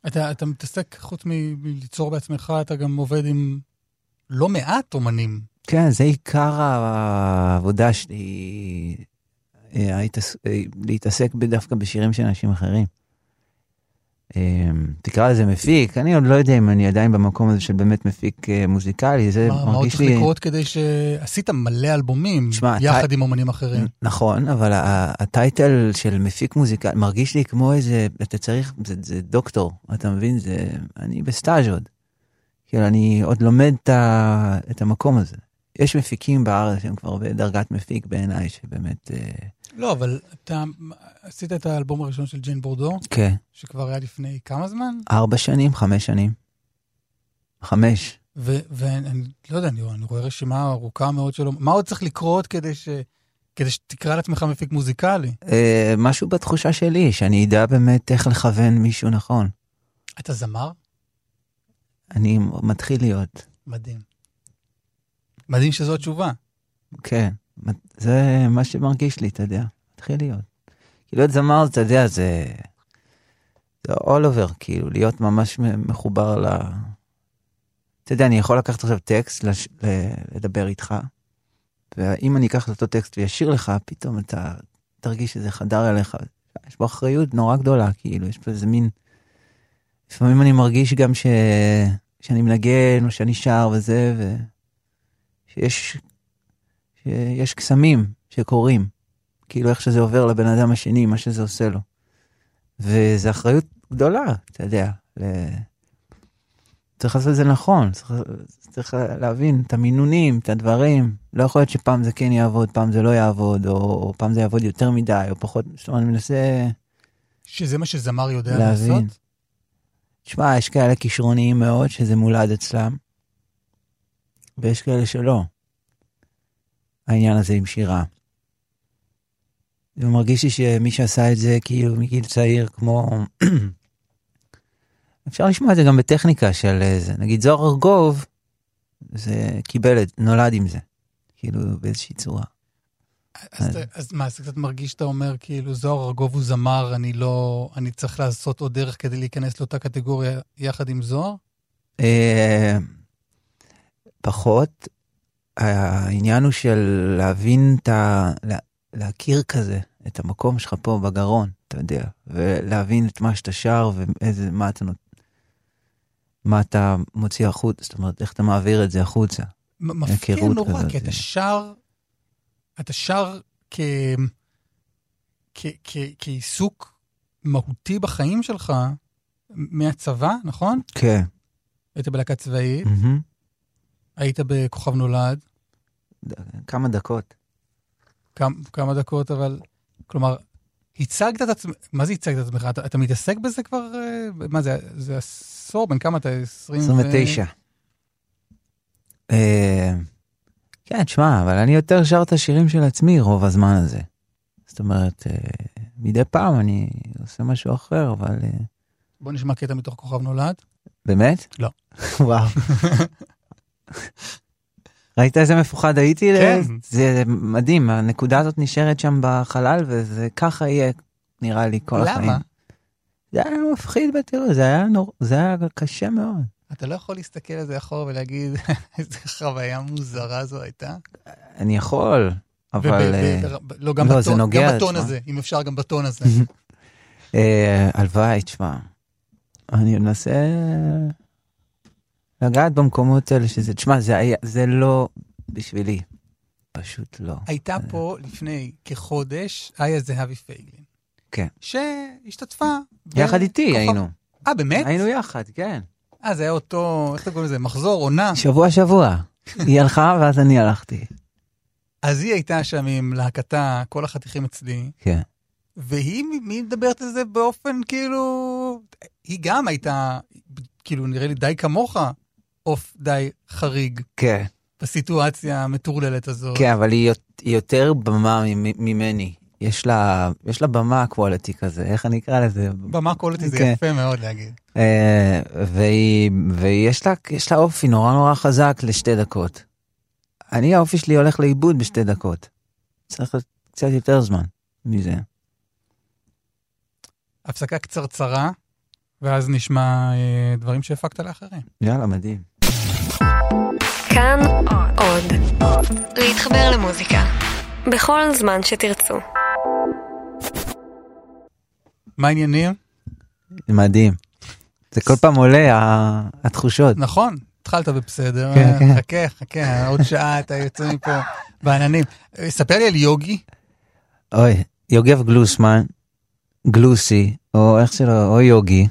אתה, אתה מתעסק, חוץ מליצור בעצמך, אתה גם עובד עם לא מעט אומנים. כן, זה עיקר העבודה שלי, אה, אה, להתעסק דווקא בשירים של אנשים אחרים. אה, תקרא לזה מפיק, אני עוד לא יודע אם אני עדיין במקום הזה של באמת מפיק אה, מוזיקלי, זה מה, מה עוד מרגיש צריך לי... לקרות כדי ש... עשית מלא אלבומים תשמע, יחד אתה- עם אומנים אחרים. נכון, אבל הטייטל של מפיק מוזיקלי מרגיש לי כמו איזה, אתה צריך, זה, זה דוקטור, אתה מבין? זה, אני בסטאז' עוד. כאילו, אני עוד לומד את המקום הזה. יש מפיקים בארץ שהם כבר בדרגת מפיק בעיניי, שבאמת, אה, לא, אבל אתה עשית את האלבום הראשון של ג'יין בורדו, כן, שכבר היה לפני כמה זמן? ארבע שנים, חמש שנים. חמש. ואני לא יודע, אני, אני רואה רשימה ארוכה מאוד שלו. מה עוד צריך לקרות כדי, ש, כדי שתקרא לעצמך מפיק מוזיקלי? אה, משהו בתחושה שלי, שאני אדע באמת איך לכוון מישהו נכון. אתה זמר? אני מתחיל להיות, מדהים. מדהים שזו התשובה. כן. זה מה שמרגיש לי, אתה יודע. מתחיל להיות. להיות זמר, אתה יודע, זה... זה all over, כאילו, להיות ממש מחובר ל... אתה יודע, אני יכול לקחת עכשיו טקסט, לש... לדבר איתך, ואם אני אקח את אותו טקסט וישיר לך, פתאום אתה תרגיש שזה חדר אליך. יש בו אחריות נורא גדולה, כאילו, יש פה איזה מין... לפעמים אני מרגיש גם ש... שאני מנגן, או שאני שר וזה, ו... שיש... שיש קסמים שקורים, כאילו איך שזה עובר לבן אדם השני, מה שזה עושה לו. וזו אחריות גדולה, אתה יודע. ל... צריך לעשות את זה נכון, צריך, צריך להבין את המינונים, את הדברים. לא יכול להיות שפעם זה כן יעבוד, פעם זה לא יעבוד, או, או פעם זה יעבוד יותר מדי, או פחות. זאת אומרת, אני מנסה שזה מה שזמר יודע להבין. לעשות? תשמע, יש כאלה כישרוניים מאוד שזה מולד אצלם, ויש כאלה שלא. העניין הזה עם שירה. ומרגיש לי שמי שעשה את זה כאילו מגיל צעיר, כמו... אפשר לשמוע את זה גם בטכניקה של איזה, נגיד זוהר ארגוב, זה קיבל את, נולד עם זה, כאילו באיזושהי צורה. אז, אתה- אז מה, אז קצת מרגיש שאתה אומר, כאילו, זוהר ארגוב הוא זמר, אני לא... אני צריך לעשות עוד דרך כדי להיכנס לאותה קטגוריה יחד עם זוהר? פחות. העניין הוא של להבין את ה... לה- להכיר כזה את המקום שלך פה בגרון, אתה יודע, ולהבין את מה שאתה שר ואיזה, מה אתה, נות- מה אתה מוציא החוצה, זאת אומרת, איך אתה מעביר את זה החוצה. מפתיע נורא, כזאת, כי אתה כן. שר, אתה שר כ... כ... כ... כעיסוק מהותי בחיים שלך מהצבא, נכון? כן. היית בלהקה צבאית, מהמם. היית בכוכב נולד, ד- כמה דקות. כמה, כמה דקות, אבל, כלומר, הצגת את עצמך, מה זה הצגת את עצמך? אתה, אתה מתעסק בזה כבר, אה, מה זה, זה עשור, בן כמה אתה? 20 ו- 29. אה, כן, תשמע, אבל אני יותר שר את השירים של עצמי רוב הזמן הזה. זאת אומרת, אה, מדי פעם אני עושה משהו אחר, אבל בוא נשמע קטע מתוך כוכב נולד. באמת? לא. וואו. ראית איזה מפוחד הייתי? כן. זה מדהים, הנקודה הזאת נשארת שם בחלל, וזה ככה יהיה, נראה לי, כל החיים. למה? זה היה מפחיד בטירוף, זה היה נור... זה היה קשה מאוד. אתה לא יכול להסתכל על זה אחורה ולהגיד איזה חוויה מוזרה זו הייתה. אני יכול, אבל... אה, לא, גם לא, בטון, גם בטון. הזה, אם אפשר גם בטון הזה. אה, הלוואי, תשמע. אני מנסה לגעת במקומות האלה שזה, תשמע, זה היה, זה לא בשבילי. פשוט לא. הייתה פה לפני כחודש, איה זהבי פייגלין. כן. שהשתתפה. יחד איתי בכוכב- היינו. אה, באמת? היינו יחד, כן. אה, זה היה אותו, איך אתה קוראים לזה? מחזור, עונה. שבוע שבוע. היא הלכה ואז אני הלכתי. אז היא הייתה שם עם להקתה, כל החתיכים אצלי, כן. והיא, מי מדברת על זה באופן כאילו... היא גם הייתה, כאילו, נראה לי די כמוך, עוף די חריג כן. בסיטואציה המטורללת הזאת. כן, אבל היא יות- היא יותר במה ממ- ממני. יש לה, יש לה במה קוולטי כזה, איך אני אקרא לזה? במה קולטי זה כן. יפה מאוד להגיד. אה, והיא, ויש לה, יש לה אופי נורא נורא חזק לשתי דקות. אני, האופי שלי הולך לאיבוד בשתי דקות. צריך קצת יותר זמן מזה. הפסקה קצרצרה, ואז נשמע אה, דברים שהפקת לאחרים. יאללה, מדהים. כאן עוד. להתחבר למוזיקה. בכל זמן שתרצו. מה העניינים? מדהים. זה כל פעם עולה, התחושות. נכון, התחלת בבסדר, כן, כן. חכה, חכה, עוד שעה אתה יוצא מפה בעננים. ספר לי על יוגי, אוי, יוגב גלוסמן, גלוסי, או איך שלא, או יוגי.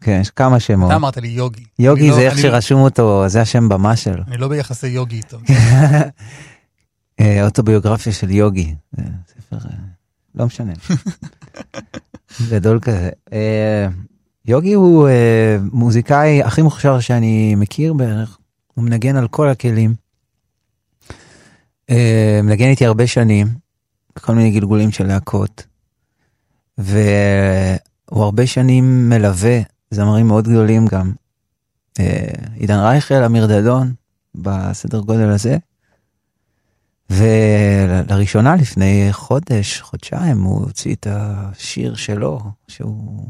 כן, יש כמה שמות. אתה אמרת לי יוגי. יוגי לא- זה איך אני- שרשום אותו, זה השם במה שלו. אני לא ביחסי יוגי איתו. אה, אוטוביוגרפיה של יוגי. זה ספר, אה, לא משנה. גדול כזה. אה, יוגי הוא מוזיקאי הכי מוכשר שאני מכיר בערך. הוא מנגן על כל הכלים. מנגן איתי הרבה שנים, כל מיני גלגולים של להקות. והוא הרבה שנים מלווה זמרים מאוד גדולים גם. אה, עידן רייכל, אמיר דדון, בסדר גודל הזה. ולראשונה לפני חודש, חודשיים, הוא הוציא את השיר שלו, שהוא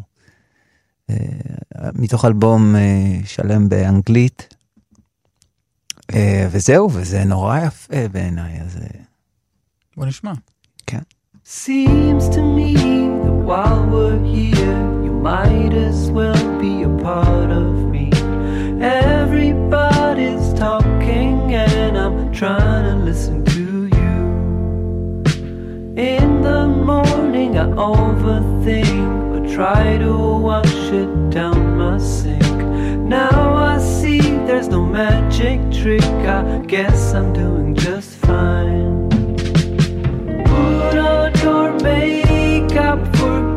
אה, מתוך אלבום אה, שלם באנגלית. אה, וזהו, וזה נורא יפה בעיניי, אז בוא נשמע. Seems to me that while we're here, might as well be a part of me. Everybody's talking, and I'm trying to listen to you. In the morning, I overthink, but try to wash it down my sink. Now I see there's no magic trick, I guess I'm doing just fine. Put on your makeup, forget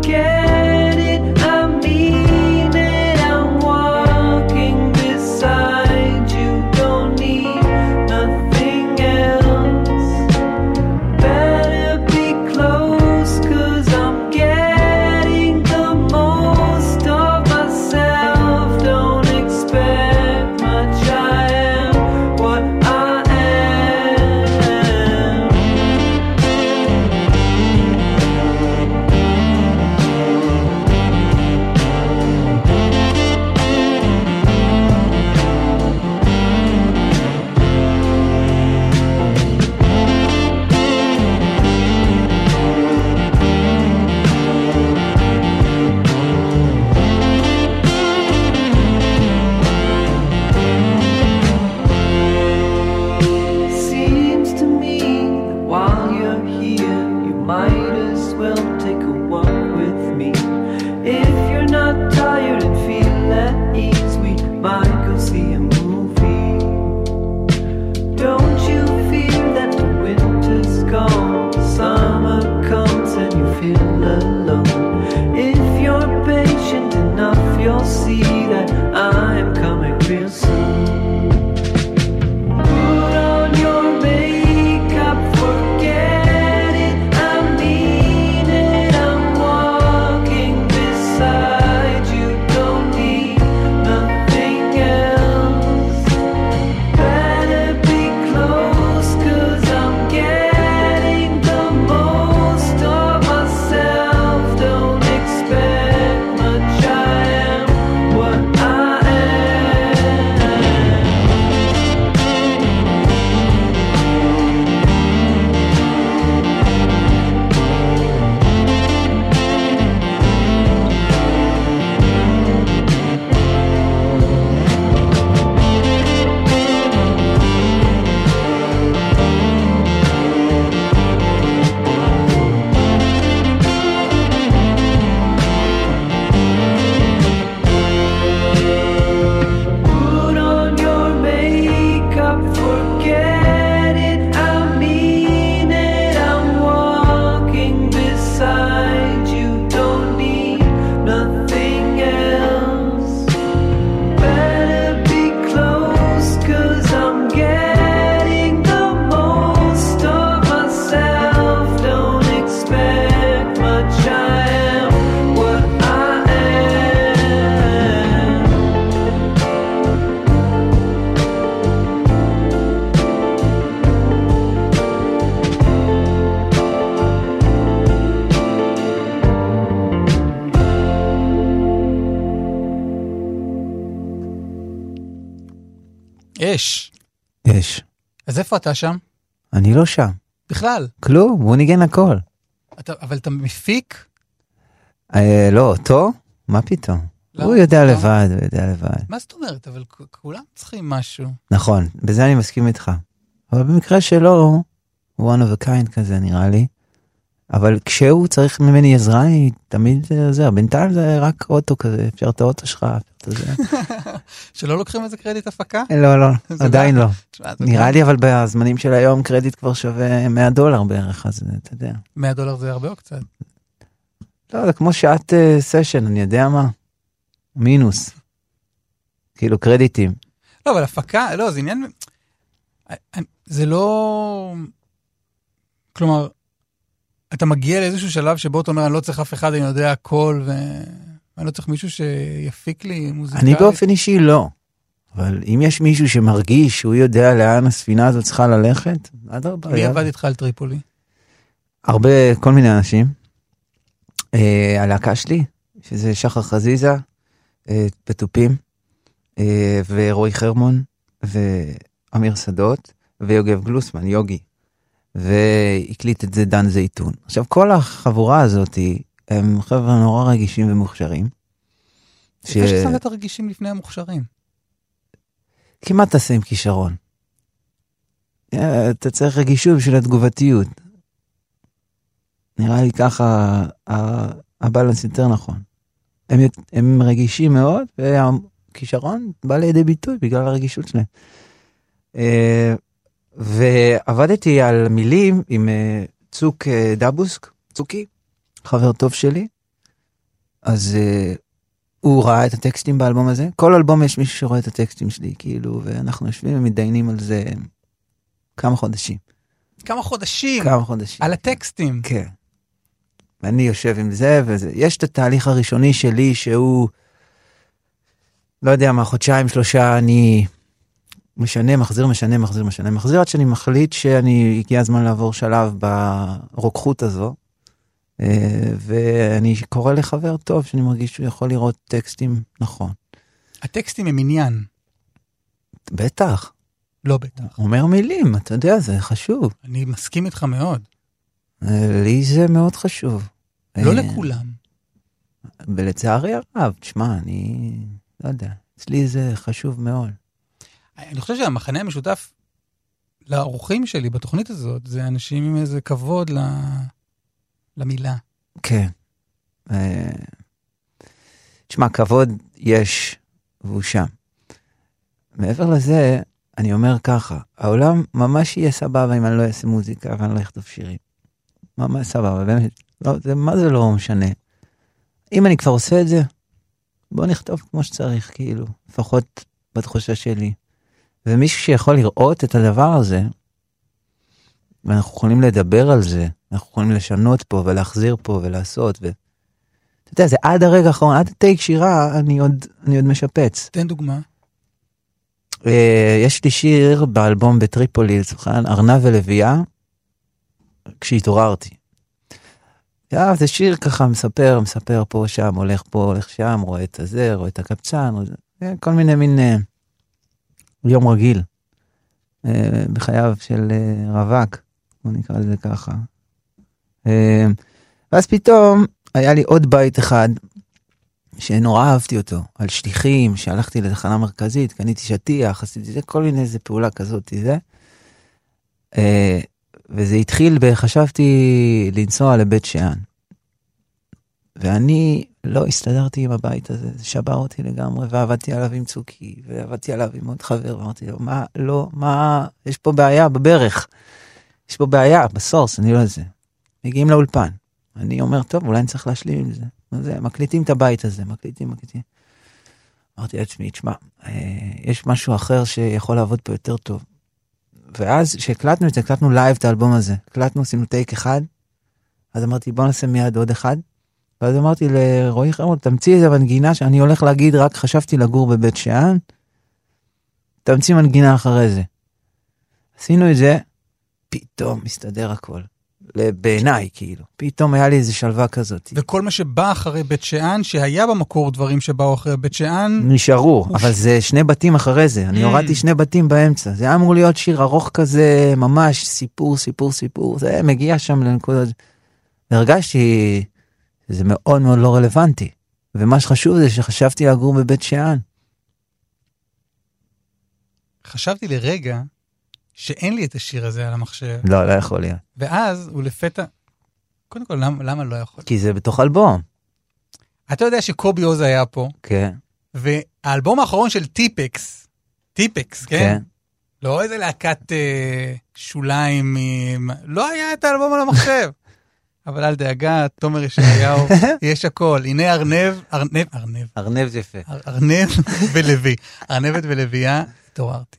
איפה אתה שם? אני לא שם. בכלל. כלום, הוא ניגן הכל. אתה, אבל אתה מפיק? אה, לא, אותו? מה פתאום? לא, הוא יודע לא. לבד, הוא יודע לבד. מה זאת אומרת? אבל כולם צריכים משהו. נכון, בזה אני מסכים איתך. אבל במקרה שלו, הוא one of a kind כזה נראה לי. אבל כשהוא צריך ממני עזרה, אני תמיד עוזר. בינתיים זה רק אוטו כזה, אפשר את האוטו שלך, אפשר את זה. שלא לוקחים איזה קרדיט הפקה? לא, לא, עדיין לא. נראה לי אבל בזמנים של היום קרדיט כבר שווה 100 דולר בערך, אז אתה יודע. 100 דולר זה הרבה או קצת? לא, זה כמו שעת סשן, אני יודע מה. מינוס. כאילו קרדיטים. לא, אבל הפקה, לא, זה עניין... זה לא... כלומר, אתה מגיע לאיזשהו שלב שבו אתה אומר, אני לא צריך אף אחד, אני יודע הכל, ואני לא צריך מישהו שיפיק לי מוזיקלית. אני באופן אישי לא. אבל אם יש מישהו שמרגיש שהוא יודע לאן הספינה הזאת צריכה ללכת, אדרבה. מי. עבד איתך על טריפולי? הרבה, כל מיני אנשים. אה, הלהקה שלי, שזה שחר חזיזה, אה, פתופים, אה, ורועי חרמון, ואמיר שדות, ויוגב גלוסמן, יוגי. והקליט את זה דן זייתון. עכשיו, כל החבורה הזאת, הם חבר'ה נורא רגישים ומוכשרים. ש- יפה ששמת את הרגישים לפני המוכשרים. כמעט תעשה עם כישרון. אה, אתה צריך רגישות בשביל התגובתיות. נראה לי ככה הבלנס יותר נכון. הם, הם רגישים מאוד, והכישרון בא לידי ביטוי בגלל הרגישות שלהם. אה, ועבדתי על מילים עם אה, צוק דבוסק, צוקי, חבר טוב שלי. אז אה, הוא ראה את הטקסטים באלבום הזה. כל אלבום יש מישהו שרואה את הטקסטים שלי, כאילו, ואנחנו יושבים ומתדיינים על זה כמה חודשים. כמה חודשים כמה חודשים. על הטקסטים. כן. ואני יושב עם זה וזה. יש את התהליך הראשוני שלי שהוא, לא יודע מה, חודשיים, שלושה, אני משנה, מחזיר, משנה, מחזיר, משנה, מחזיר עד שאני מחליט שאני, הגיע הזמן לעבור שלב ברוקחות הזו. אה, ואני קורא לחבר טוב שאני מרגיש שהוא יכול לראות טקסטים נכון. הטקסטים הם עניין. בטח, לא בטח. הוא אומר מילים, אתה יודע, זה חשוב. אני מסכים איתך מאוד. אה, לי זה מאוד חשוב. לא אה, לכולם. ולצערי הרב, תשמע, אני לא יודע, אצלי זה חשוב מאוד. אני חושב שהמחנה המשותף לאורחים שלי בתוכנית הזאת, זה אנשים עם איזה כבוד ל... למילה. כן. אה, תשמע, כבוד יש, והוא שם. מעבר לזה, אני אומר ככה, העולם ממש יהיה סבבה אם אני לא אעשה מוזיקה ואני לא אכתוב שירים. ממש סבבה, באמת. לא, זה, מה זה לא משנה? אם אני כבר עושה את זה, בוא נכתוב כמו שצריך, כאילו, לפחות בתחושה שלי. ומישהו שיכול לראות את הדבר הזה, ואנחנו יכולים לדבר על זה, אנחנו יכולים לשנות פה ולהחזיר פה ולעשות, ו... אתה יודע, זה עד הרגע האחרון, עד הטייק שירה, אני עוד, אני עוד משפץ. תן דוגמה. אה, יש לי שיר באלבום בטריפולי, לצורכן, ארנב ולוויה, כשהתעוררתי. אה, זה שיר ככה מספר, מספר פה, שם, הולך פה, הולך שם, רואה את הזה, רואה את הקבצן, רואה... אה, כל מיני מין אה, יום רגיל בחייו של רווק, בוא נקרא לזה ככה. אה, ואז פתאום היה לי עוד בית אחד שנורא אהבתי אותו, על שליחים, שהלכתי לתחנה מרכזית, קניתי שטיח, עשיתי זה, כל מיני איזה פעולה כזאת, זה. אה, וזה התחיל בחשבתי לנסוע לבית שאן. ואני לא הסתדרתי עם הבית הזה, זה שבר אותי לגמרי, ועבדתי עליו עם צוקי, ועבדתי עליו עם עוד חבר, ואמרתי לו, מה, לא, מה, יש פה בעיה בברך. יש פה בעיה, בסורס, אני לא יודע. מגיעים לאולפן. אני אומר, טוב, אולי אני צריך להשלים עם זה. זה, מקליטים את הבית הזה, מקליטים, מקליטים. אמרתי לעצמי, תשמע, אה, יש משהו אחר שיכול לעבוד פה יותר טוב. ואז כשהקלטנו את זה, הקלטנו live את האלבום הזה. הקלטנו, עשינו take אחד, אז אמרתי, בוא נעשה מיד עוד אחד. ואז אמרתי לרועי חרמון, תמציא איזה מנגינה שאני הולך להגיד, רק חשבתי לגור בבית שאן, תמציא מנגינה אחרי זה. עשינו את זה, פתאום מסתדר הכל. בעיניי, כאילו. פתאום היה לי איזו שלווה כזאת. וכל מה שבא אחרי בית שאן, שהיה במקור דברים שבאו אחרי בית שאן, נשארו, הוא אבל זה שני בתים אחרי זה. אני Mm. הורדתי שני בתים באמצע. זה היה אמור להיות שיר ארוך כזה, ממש סיפור, סיפור, סיפור. זה מגיע שם לנקודות... והרגשתי שזה מאוד מאוד לא רלוונטי. ומה שחשוב זה שחשבתי לגור בבית שאן. חשבתי לרגע שאין לי את השיר הזה על המחשב, לא, לא יכול להיות. ואז הוא לפתע... קודם כל, למה, למה לא יכול? כי זה בתוך אלבום. אתה יודע שקובי עוז היה פה, כן, והאלבום האחרון של טיפקס, טיפקס, כן? כן. לא איזה להקת אה, שוליים, עם... לא היה את האלבום על המחשב. אבל אל דאגה, תומר ישעיהו, יש הכל. הנה ארנב, ארנב, ארנב, ארנב זה יפה. אר- ארנב ולוי. ארנבת ולוויה, התעוררתי.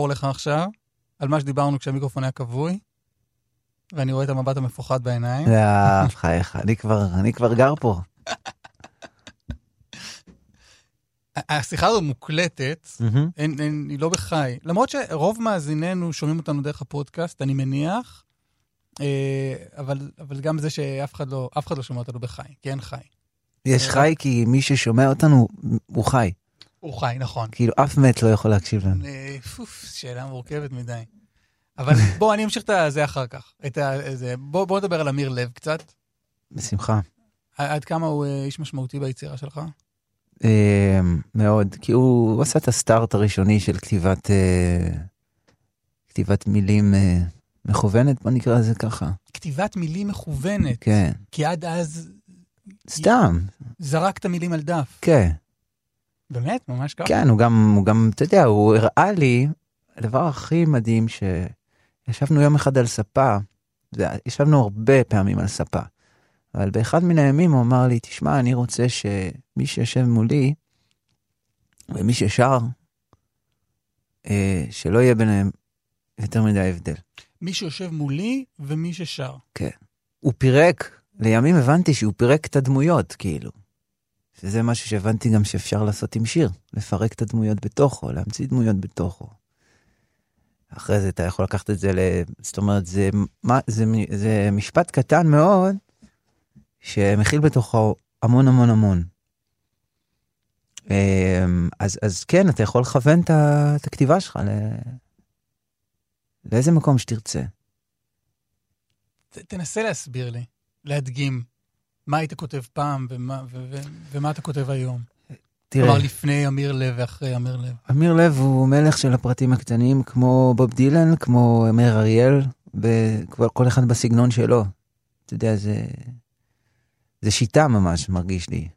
לחפור לך עכשיו על מה שדיברנו כשהמיקרופון היה כבוי, ואני רואה את המבט המפוחד בעיניים. לא, בחייך, אני כבר, אני כבר גר פה. השיחה הזו מוקלטת, אין, אין, היא לא בחי. למרות שרוב מאזיננו שומעים אותנו דרך הפודקאסט, אני מניח, אה, אבל, אבל גם זה שאף אחד לא, אחד לא שומע אותנו בחי, כי אין חי. יש חי כי מי ששומע אותנו, הוא חי. הוא חי, נכון. כאילו, אף מת לא יכול להקשיב לנו. אה, פוף, שאלה מורכבת מדי. אבל בוא, אני אמשיך את זה אחר כך. את ה, זה, בוא, בוא נדבר על אמיר לב קצת. בשמחה. עד כמה הוא אה, איש משמעותי ביצירה שלך? אה, מאוד, כי הוא עשה את הסטארט הראשוני של כתיבת, אה, כתיבת מילים מכוונת, בוא נקרא לזה ככה. כתיבת מילים מכוונת. כן, כי עד אז סתם, זרקת מילים על דף. כן. באמת? ממש ככה? כן, הוא גם, הוא גם, אתה יודע, הוא הראה לי, הדבר הכי מדהים שישבנו יום אחד על ספה, זה, ישבנו הרבה פעמים על ספה, אבל באחד מן הימים הוא אמר לי, תשמע, אני רוצה שמי שיושב מולי, ומי ששר, אה, שלא יהיה ביניהם יותר מדי הבדל. מי שיושב מולי ומי ששר. הוא פירק, לימים הבנתי שהוא פירק את הדמויות, כאילו. שזה משהו שהבנתי גם שאפשר לעשות עם שיר, לפרק את הדמויות בתוכו, להמציא דמויות בתוכו. אחרי זה אתה יכול לקחת את זה ל... זאת אומרת, זה, מה, זה, זה משפט קטן מאוד, שמכיל בתוכו המון המון המון. אמ, אז, אז כן, אתה יכול לכוון את את הכתיבה שלך ל... לאיזה מקום שתרצה. ת, תנסה להסביר לי, להדגים, מה היית כותב פעם ומה, ו, ו, ומה אתה כותב היום. תראה, כלומר, לפני אמיר לב ואחרי אמיר לב. אמיר לב הוא מלך של הפרטים הקטנים, כמו בוב דילן, כמו מאיר אריאל, וכל אחד בסגנון שלו. אתה יודע, זה, זה שיטה ממש, מרגיש לי.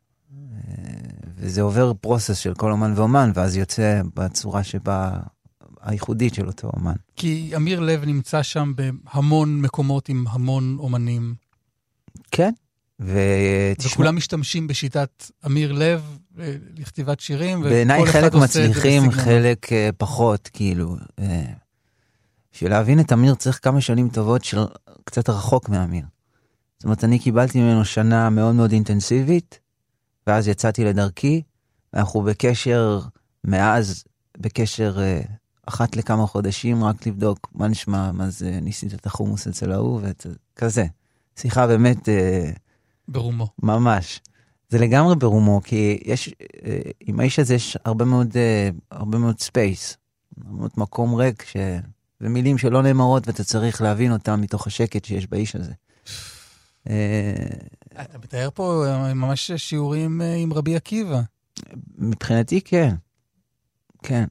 וזה עובר פרוסס של כל אומן ואומן, ואז יוצא בצורה שבה, הייחודית של אותו אומן. כי אמיר לב נמצא שם בהמון מקומות עם המון אומנים, כן, ותשמע, וכולם משתמשים בשיטת אמיר לב אה, לכתיבת שירים, בעיניי חלק מצליחים. חלק אה, פחות, כאילו. אה, בשביל להבין את אמיר צריך כמה שנים טובות של קצת רחוק מאמיר. זאת אומרת, אני קיבלתי ממנו שנה מאוד מאוד אינטנסיבית, ואז יצאתי לדרכי, ואנחנו בקשר, מאז, בקשר אחת לכמה חודשים, רק לבדוק מה נשמע, מה זה, ניסית את החומוס אצל ההוא, וכזה. שיחה באמת... ברומו. ממש. זה לגמרי ברומו, כי יש, אה, עם האיש הזה יש הרבה מאוד, אה, הרבה מאוד space, הרבה מאוד מקום ריק, ש... ומילים שלא נאמרות ואתה צריך להבין אותם מתוך השקט שיש באיש הזה. אה, אתה מתאר פה אה, ממש שיעורים אה, עם רבי עקיבא. מבחינתי כן, כן.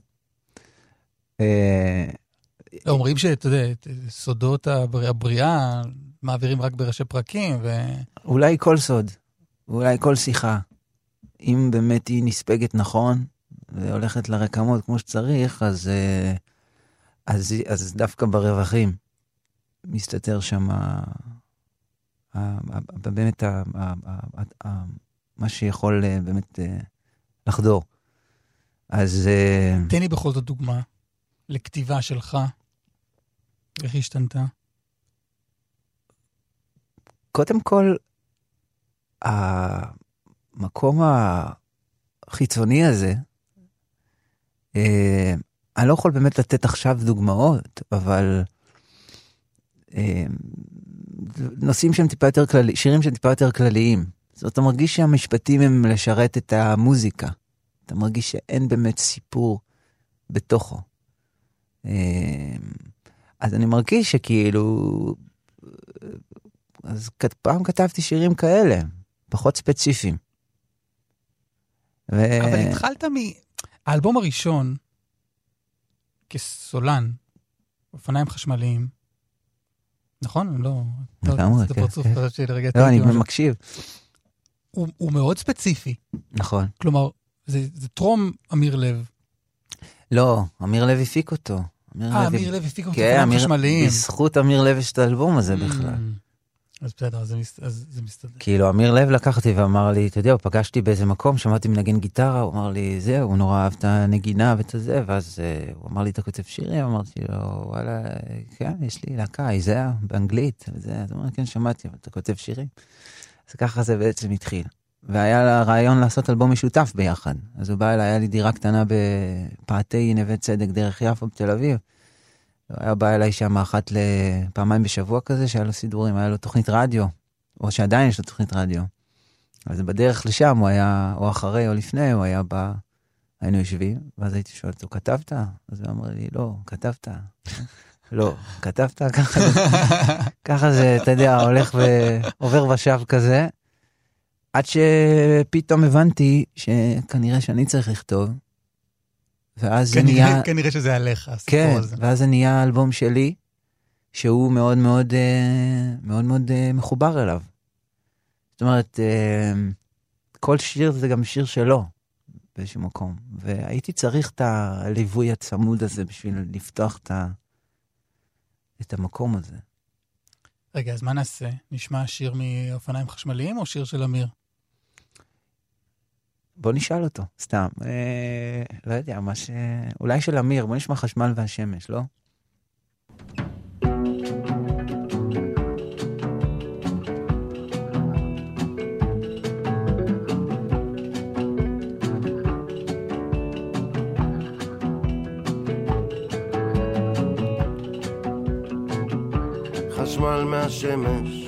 לא, אומרים שאתה יודע, סודות הבר- הבריאה מעבירים רק בראשי פרקים, ו... אולי כל סוד, אולי כל שיחה, אם באמת היא נספגת נכון והולכת לרקמות כמו שצריך, אז, אה, אז, אז דווקא ברווחים מסתתר שם ה- ה- ה- באמת ה- ה- ה- מה שיכול אה, באמת אה, לחדור. אז תן לי בכל זאת דוגמה לכתיבה שלך. איך השתנתה? קודם כל, המקום החיצוני הזה, אה, אני לא יכול באמת לתת עכשיו דוגמאות, אבל אה, נושאים שהם טיפה יותר כלליים, שירים שהם טיפה יותר כלליים. זאת אומרת, אתה מרגיש שהמשפטים הם לשרת את המוזיקה. אתה מרגיש שאין באמת סיפור בתוכו. אה, אז אני מרגיש שכאילו, אז פעם כתבתי שירים כאלה, פחות ספציפיים. ו... אבל התחלת מ... האלבום הראשון, כסולן, אופניים חשמליים, נכון? לא... לגמרי, כן, כן. לא, אני. מקשיב. הוא הוא מאוד ספציפי. נכון. כלומר, זה זה טרום אמיר לב. לא, אמיר לוי הפיק אותו. אה, אמיר לב הפיק אותו כן, אמיר, חשמליים. בזכות אמיר לוי יש את האלבום הזה בכלל. אז בסדר, אז זה מסתדר. כאילו, אמיר לב לקח אותי ואמר לי, אתה יודע, פגשתי באיזה מקום, שמעתי מנגן גיטרה, הוא אמר לי, זהו, הוא נורא אהב את הנגינה ואת הזה, ואז אה, הוא אמר לי, אתה כותב שירים? אמרתי לו, וואלה, כן, יש לי להקה, איזאה, באנגלית, וזה, אז הוא אמר, כן, שמעתי, אבל אתה כותב שירים? אז ככה זה בעצם התחיל. והיה לה רעיון לעשות אלבום משותף ביחד. אז הוא בא אליי, היה לי דירה קטנה בפאתי נווה צדק, דרך יפו בתל אביב. היה בא אליי שם אחת לפעמיים בשבוע כזה, שהיה לו סידורים, היה לו תוכנית רדיו, או שעדיין יש לו תוכנית רדיו. אז בדרך לשם הוא היה, או אחרי או לפני, הוא היה בא, היינו יושבים, ואז הייתי שואל אותו, כתבת? אז הוא אמר לי, לא, כתבת. לא, כתבת? ככה זה, ככה זה, אתה יודע, הולך ועובר ושב כזה. עד שפתאום הבנתי שכנראה שאני צריך לכתוב, ואז זה נהיה... כנראה- שזה עליך, הסיפור כן, הזה. ואז זה נהיה אלבום שלי, שהוא מאוד מאוד אה, מאוד מאוד אה, מחובר אליו. זאת אומרת, אה, כל שיר זה גם שיר שלו באיזשהו מקום, והייתי צריך את הליווי הצמוד הזה בשביל לפתוח את, ה, את המקום הזה. רגע, אז מה נעשה? נשמע שיר מאופניים חשמליים או שיר של אמיר? בוא נשאל אותו, סתם. אה, לא יודע, מה ש... אולי של אמיר, בוא נשמע חשמל והשמש, לא? חשמל מהשמש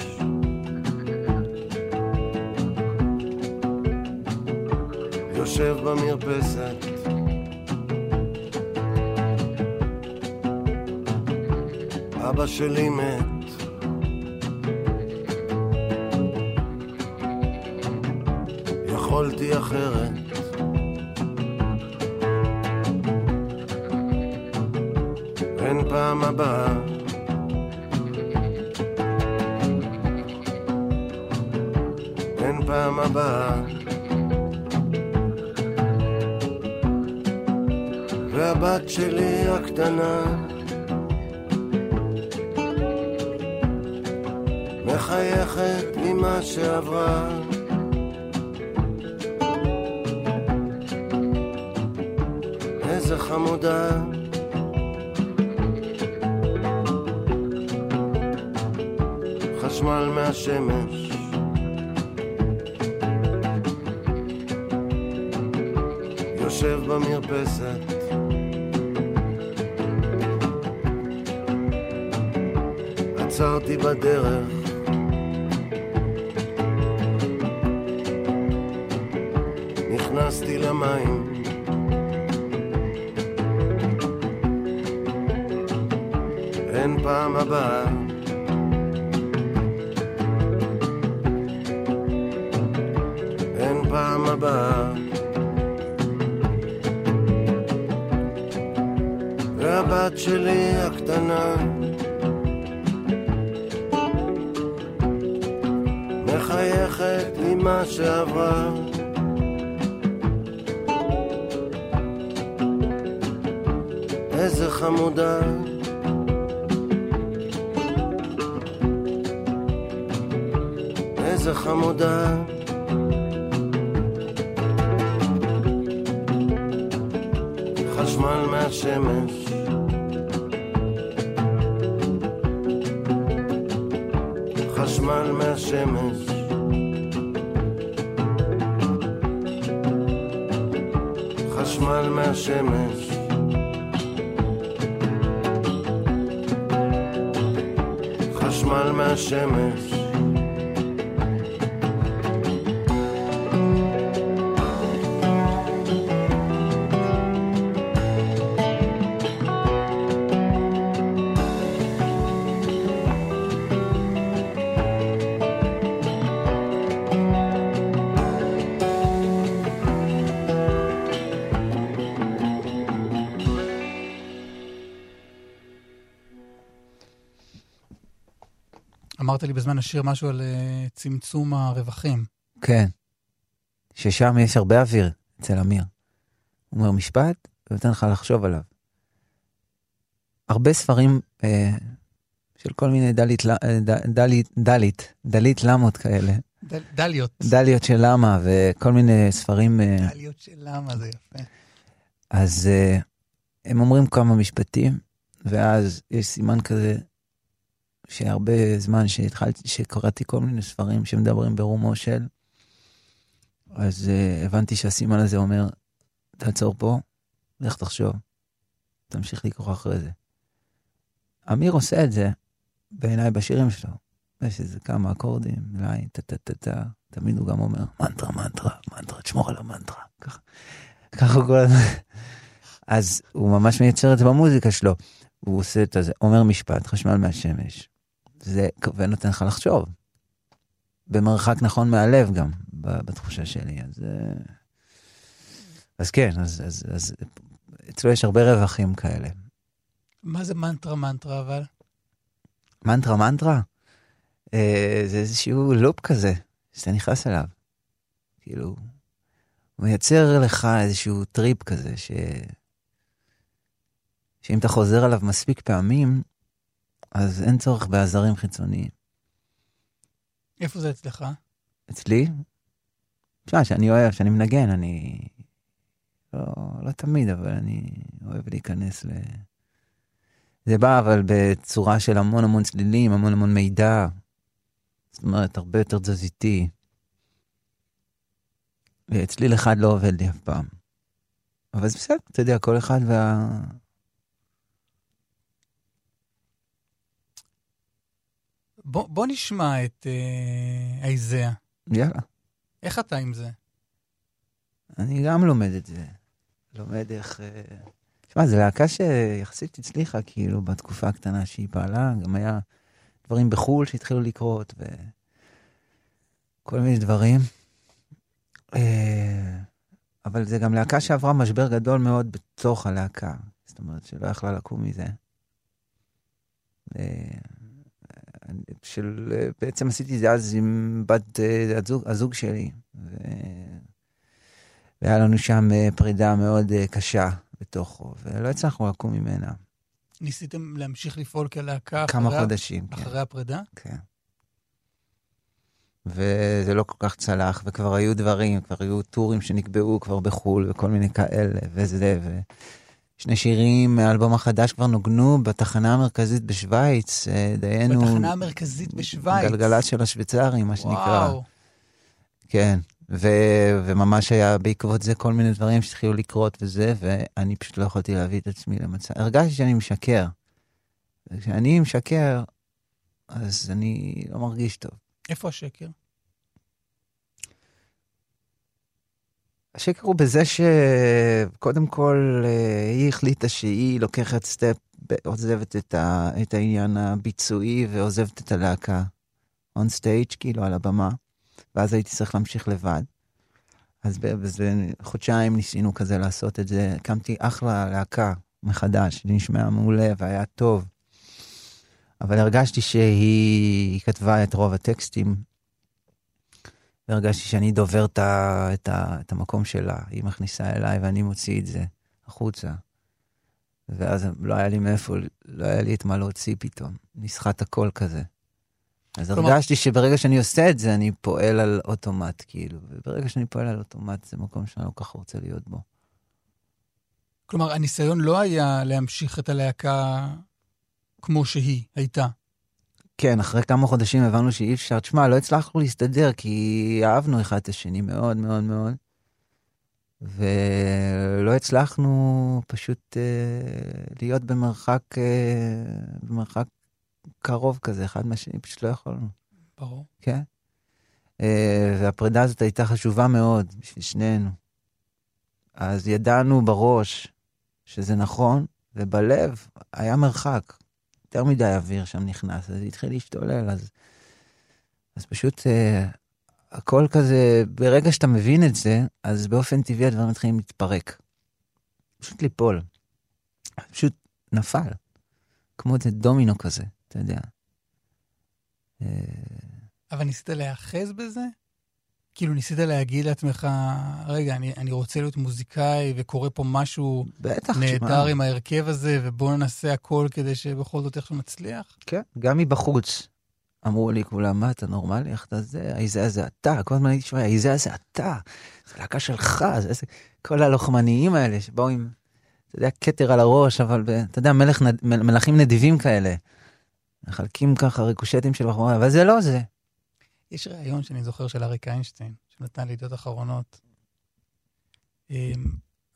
יושב במרפסת. אבא שלי מת. יכולתי אחרת שלי הקטנה נכנסתי למים. אין פעם הבאה. אין פעם הבאה. והבת שלי הקטנה. מחייכת עם מה שעברה חמודה. איזה חמודה אמרת לי בזמן השיר משהו על אה, צמצום הרווחים. כן. ששם יש הרבה אוויר אצל אמיר. הוא אומר משפט ונותן לך לחשוב עליו. הרבה ספרים אה, של כל מיני דלית, אה, דלית, דלית, דלית למות כאלה. דל- דליות. דליות של למה וכל מיני ספרים. אה, דליות של למה זה יפה. אז uh, הם אומרים כמה משפטים, ואז יש סימן כזה, שהרבה זמן שהתחלתי, שקראתי כל מיני ספרים שמדברים ברומו של, אז uh, הבנתי שהסימן הזה אומר, תעצור פה, לך תחשוב, תמשיך לקרוא אחרי זה. אמיר עושה את זה בעיניי בשירים שלו. יש איזה כמה אקורדים, ליין, טה-טה-טה-טה, תמיד הוא גם אומר, מנטרה, מנטרה, מנטרה, תשמור על המנטרה. ככה, ככה כל הזמן. אז הוא ממש מייצר את זה במוזיקה שלו. הוא עושה את זה, אומר משפט, חשמל מהשמש. זה ונותן לך לחשוב. במרחק נכון מהלב גם, בתחושה שלי. אז, אה, אז כן, אז, אז, אז אצלו יש הרבה רווחים כאלה. מה זה מנטרה מנטרה אבל? מנטרה, מנטרה, אה, זה איזשהו לופ כזה, שאתה נכנס אליו. כאילו, הוא מייצר לך איזשהו טריפ כזה, ש... שאם אתה חוזר עליו מספיק פעמים, אז אין צורך בעזרים חיצוניים. איפה זה אצלך? אצלי, תשמע, שאני אוהב, שאני מנגן, אני... לא, לא תמיד, אבל אני אוהב להיכנס ל... זה בא אבל בצורה של המון המון צלילים, המון המון מידע. זאת אומרת, הרבה יותר תזזיתי. צליל אחד לא עובד לי אף פעם. אבל זה בסדר, אתה יודע, כל אחד וה... בוא, בוא נשמע את אה, האיזאה. יאללה. איך אתה עם זה? אני גם לומד את זה. לומד איך... אה, תשמע, זו להקה שיחסית הצליחה, כאילו, בתקופה הקטנה שהיא פעלה. גם היה דברים בחו"ל שהתחילו לקרות, וכל מיני דברים. אה, אבל זה גם להקה שעברה משבר גדול מאוד בתוך הלהקה. זאת אומרת, שלא יכלה לקום מזה. אה, של... בעצם עשיתי את זה אז עם בת אה, הזוג, הזוג שלי. ו... והיה לנו שם אה, פרידה מאוד אה, קשה בתוכו, ולא הצלחנו לקום ממנה. ניסיתם להמשיך לפעול כלהקה כמה אחרי, חודשים, כן. אחרי הפרידה? כן. וזה לא כל כך צלח, וכבר היו דברים, כבר היו טורים שנקבעו כבר בחו"ל, וכל מיני כאלה, וזה, ושני שירים מהאלבום החדש כבר נוגנו בתחנה המרכזית בשוויץ, אה, דיינו... בתחנה המרכזית בשוויץ. גלגלצ של השוויצרים, מה שנקרא. וואו. כן, ו- וממש היה בעקבות זה כל מיני דברים שהתחילו לקרות וזה, ואני פשוט לא יכולתי להביא את עצמי למצב. הרגשתי שאני משקר. וכשאני משקר, אז אני לא מרגיש טוב. איפה השקר? השקר הוא בזה שקודם כל אה, היא החליטה שהיא לוקחת step, עוזבת את, ה- את העניין הביצועי ועוזבת את הלהקה. on stage, כאילו על הבמה. ואז הייתי צריך להמשיך לבד. אז באיזה חודשיים ניסינו כזה לעשות את זה. הקמתי אחלה להקה מחדש, זה נשמע מעולה והיה טוב. אבל הרגשתי שהיא כתבה את רוב הטקסטים, והרגשתי שאני דובר את, ה, את, ה, את המקום שלה. היא מכניסה אליי ואני מוציא את זה החוצה. ואז לא היה לי מאיפה, לא היה לי את מה להוציא פתאום. נסחט הכל כזה. אז כלומר- הרגשתי שברגע שאני עושה את זה, אני פועל על אוטומט, כאילו. וברגע שאני פועל על אוטומט, זה מקום שאני לא כל כך רוצה להיות בו. כלומר, הניסיון לא היה להמשיך את הלהקה כמו שהיא הייתה. כן, אחרי כמה חודשים הבנו שאי אפשר. תשמע, לא הצלחנו להסתדר, כי אהבנו אחד את השני מאוד מאוד מאוד. ולא הצלחנו פשוט אה, להיות במרחק, אה, במרחק קרוב כזה, אחד מהשני, פשוט לא יכולנו. ברור. כן. אה, והפרידה הזאת הייתה חשובה מאוד בשביל שנינו. אז ידענו בראש שזה נכון, ובלב היה מרחק. יותר מדי אוויר שם נכנס, אז התחיל להשתולל, אז, אז פשוט אה, הכל כזה, ברגע שאתה מבין את זה, אז באופן טבעי הדברים מתחילים להתפרק. פשוט ליפול. פשוט נפל. כמו איזה דומינו כזה, אתה יודע. אה, אבל ניסית להיאחז בזה? כאילו ניסית להגיד לעצמך, רגע, אני, אני רוצה להיות מוזיקאי וקורה פה משהו בטח, נהדר. עם ההרכב הזה, ובואו נעשה הכל כדי שבכל זאת איכשהו נצליח? כן, גם מבחוץ. אמרו לי כולם, מה, אתה נורמלי? איך אתה זה? האיזה הזה אתה. כל הזמן הייתי שומע, האיזה הזה אתה. זה להקה שלך. זה איזה... כל הלוחמניים האלה שבאו עם, אתה יודע, כתר על הראש, אבל אתה יודע, מלך, נד- מל- מלכים נדיבים כאלה. מחלקים ככה ריקושטים של בחורה, אבל זה לא זה. יש ראיון שאני זוכר של אריק איינשטיין, שנתן לידיעות אחרונות. אמ,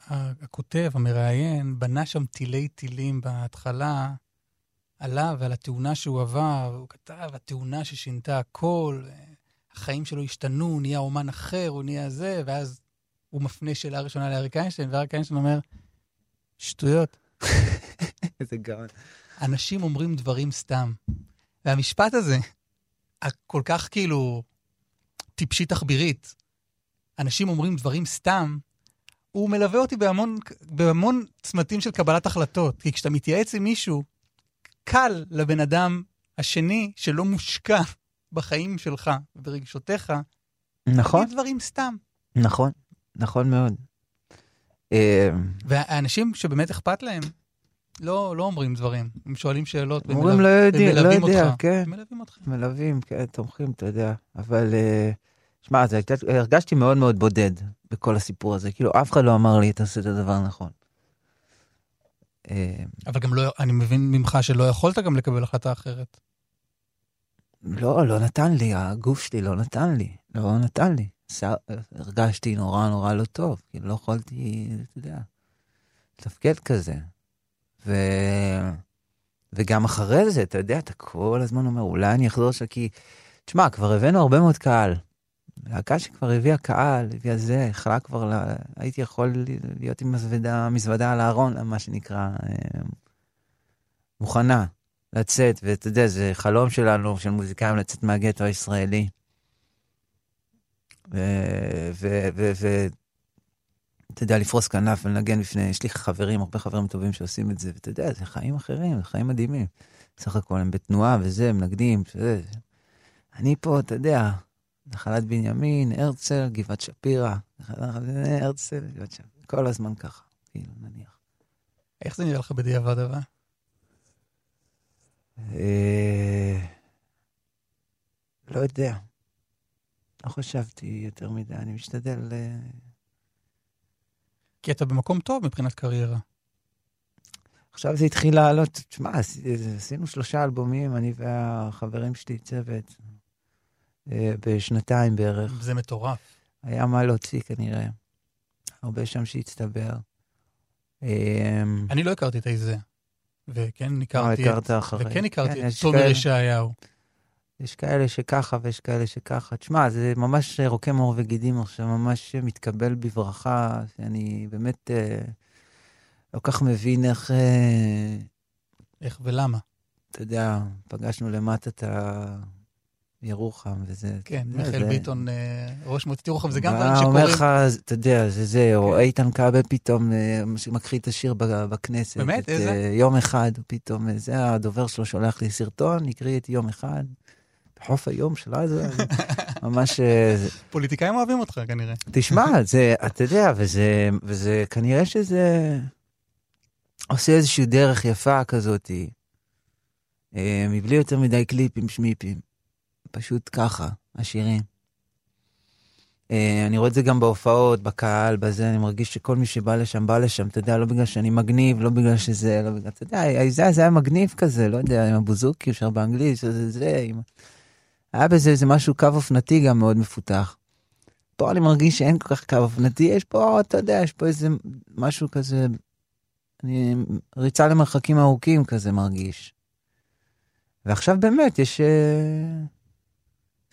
הכותב, המראיין, בנה שם תילי תילים בהתחלה עליו ועל התאונה שהוא עבר, והוא כתב, התאונה ששינתה הכל, החיים שלו השתנו, הוא נהיה אומן אחר, הוא נהיה זה, ואז הוא מפנה שאלה ראשונה לאריק איינשטיין, ואריק איינשטיין אומר, שטויות, איזה גאון. אנשים אומרים דברים סתם. והמשפט הזה, הכל כך כאילו טיפשי תחבירית, אנשים אומרים דברים סתם, הוא מלווה אותי בהמון, בהמון צמתים של קבלת החלטות. כי כשאתה מתייעץ עם מישהו, קל לבן אדם השני שלא מושקע בחיים שלך וברגשותיך, נכון, להגיד דברים סתם. נכון, נכון מאוד. אה, והאנשים שבאמת אכפת להם, לא, לא אומרים דברים. הם שואלים שאלות אומרים ומלו- לא יודעים, לא יודע, אותך. כן. הם מלווים אותך. מלווים, כן, תומכים, אתה יודע. אבל, אה, שמע, הרגשתי מאוד מאוד בודד בכל הסיפור הזה. כאילו, אף אחד לא אמר לי, תעשה את הדבר הנכון. אה, אבל גם לא, אני מבין ממך שלא יכולת גם לקבל החלטה אחרת. לא, לא נתן לי, הגוף שלי לא נתן לי, לא נתן לי. הרגשתי נורא נורא לא טוב, כאילו לא יכולתי, אתה יודע, לתפקד כזה. ו... וגם אחרי זה, אתה יודע, אתה כל הזמן אומר, אולי אני אחזור עכשיו, כי, תשמע, כבר הבאנו הרבה מאוד קהל. להקה שכבר הביאה קהל, הביאה זה, יכלה כבר, לה... הייתי יכול להיות עם מזוודה, מזוודה על הארון, מה שנקרא, אה, מוכנה. לצאת, ואתה יודע, זה חלום שלנו, של מוזיקאים, לצאת מהגטו הישראלי. ואתה יודע, לפרוס כנף ולנגן בפני, יש לי חברים, הרבה חברים טובים שעושים את זה, ואתה יודע, זה חיים אחרים, זה חיים מדהימים. בסך הכל הם בתנועה וזה, מנגדים, שזה. אני פה, אתה יודע, נחלת בנימין, הרצל, גבעת שפירא, הרצל, גבעת שפירא, כל הזמן ככה, כאילו, נניח. איך זה נראה לך בדיעבד אבל? אה, לא יודע. לא חשבתי יותר מדי, אני משתדל... כי אתה במקום טוב מבחינת קריירה. עכשיו זה התחיל לעלות, תשמע, עשי- עשינו שלושה אלבומים, אני והחברים שלי, צוות, אה, בשנתיים בערך. זה מטורף. היה מה להוציא כנראה. הרבה שם שהצטבר. אה, אני לא הכרתי את איזה. וכן הכרתי הכרת את... וכן הכרתי כן, את תומר ישעיהו. יש כאלה שככה ויש כאלה שככה. תשמע, זה ממש רוקם עור וגידים עכשיו, ממש מתקבל בברכה, שאני באמת אה, לא כך מבין איך, אה, איך ולמה. אתה יודע, פגשנו למטה את הירוחם וזה. כן, מיכאל ביטון, אה, ראש מועצת ירוחם, זה גם דברים אומר שקורים. לך, אתה יודע, זה זה, או איתן כבל פתאום אה, מקריא את השיר בכנסת. באמת? איזה? אה, יום אחד, פתאום, זה הדובר שלו שולח לי סרטון, הקריא את יום אחד. בחוף היום של זה ממש... אה, זה- פוליטיקאים אוהבים אותך כנראה. תשמע, זה, אתה יודע, וזה, וזה כנראה שזה עושה איזושהי דרך יפה כזאת, אה, מבלי יותר מדי קליפים שמיפים. פשוט ככה, השירים. אה, אני רואה את זה גם בהופעות, בקהל, בזה, אני מרגיש שכל מי שבא לשם, בא לשם, אתה יודע, לא בגלל שאני מגניב, לא בגלל שזה, לא בגלל, אתה יודע, זה, זה היה מגניב כזה, לא יודע, עם הבוזוקי, אפשר באנגלית, שזה זה, עם... היה בזה איזה משהו, קו אופנתי גם מאוד מפותח. פה אני מרגיש שאין כל כך קו אופנתי, יש פה, אתה יודע, יש פה איזה משהו כזה, אני, ריצה למרחקים ארוכים כזה מרגיש. ועכשיו באמת יש אה,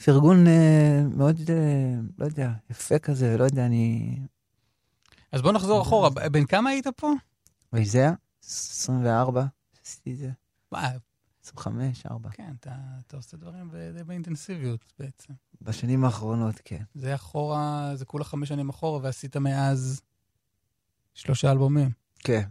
פרגון אה, מאוד, אה, לא יודע, יפה כזה, לא יודע, אני... אז בוא נחזור אחורה. בן כמה היית פה? וזה היה 24, עשיתי את זה, 25, 4. כן, אתה אתה עושה דברים די באינטנסיביות בעצם. בשנים האחרונות, כן. זה אחורה, זה כולה חמש שנים אחורה, ועשית מאז שלושה אלבומים. כן.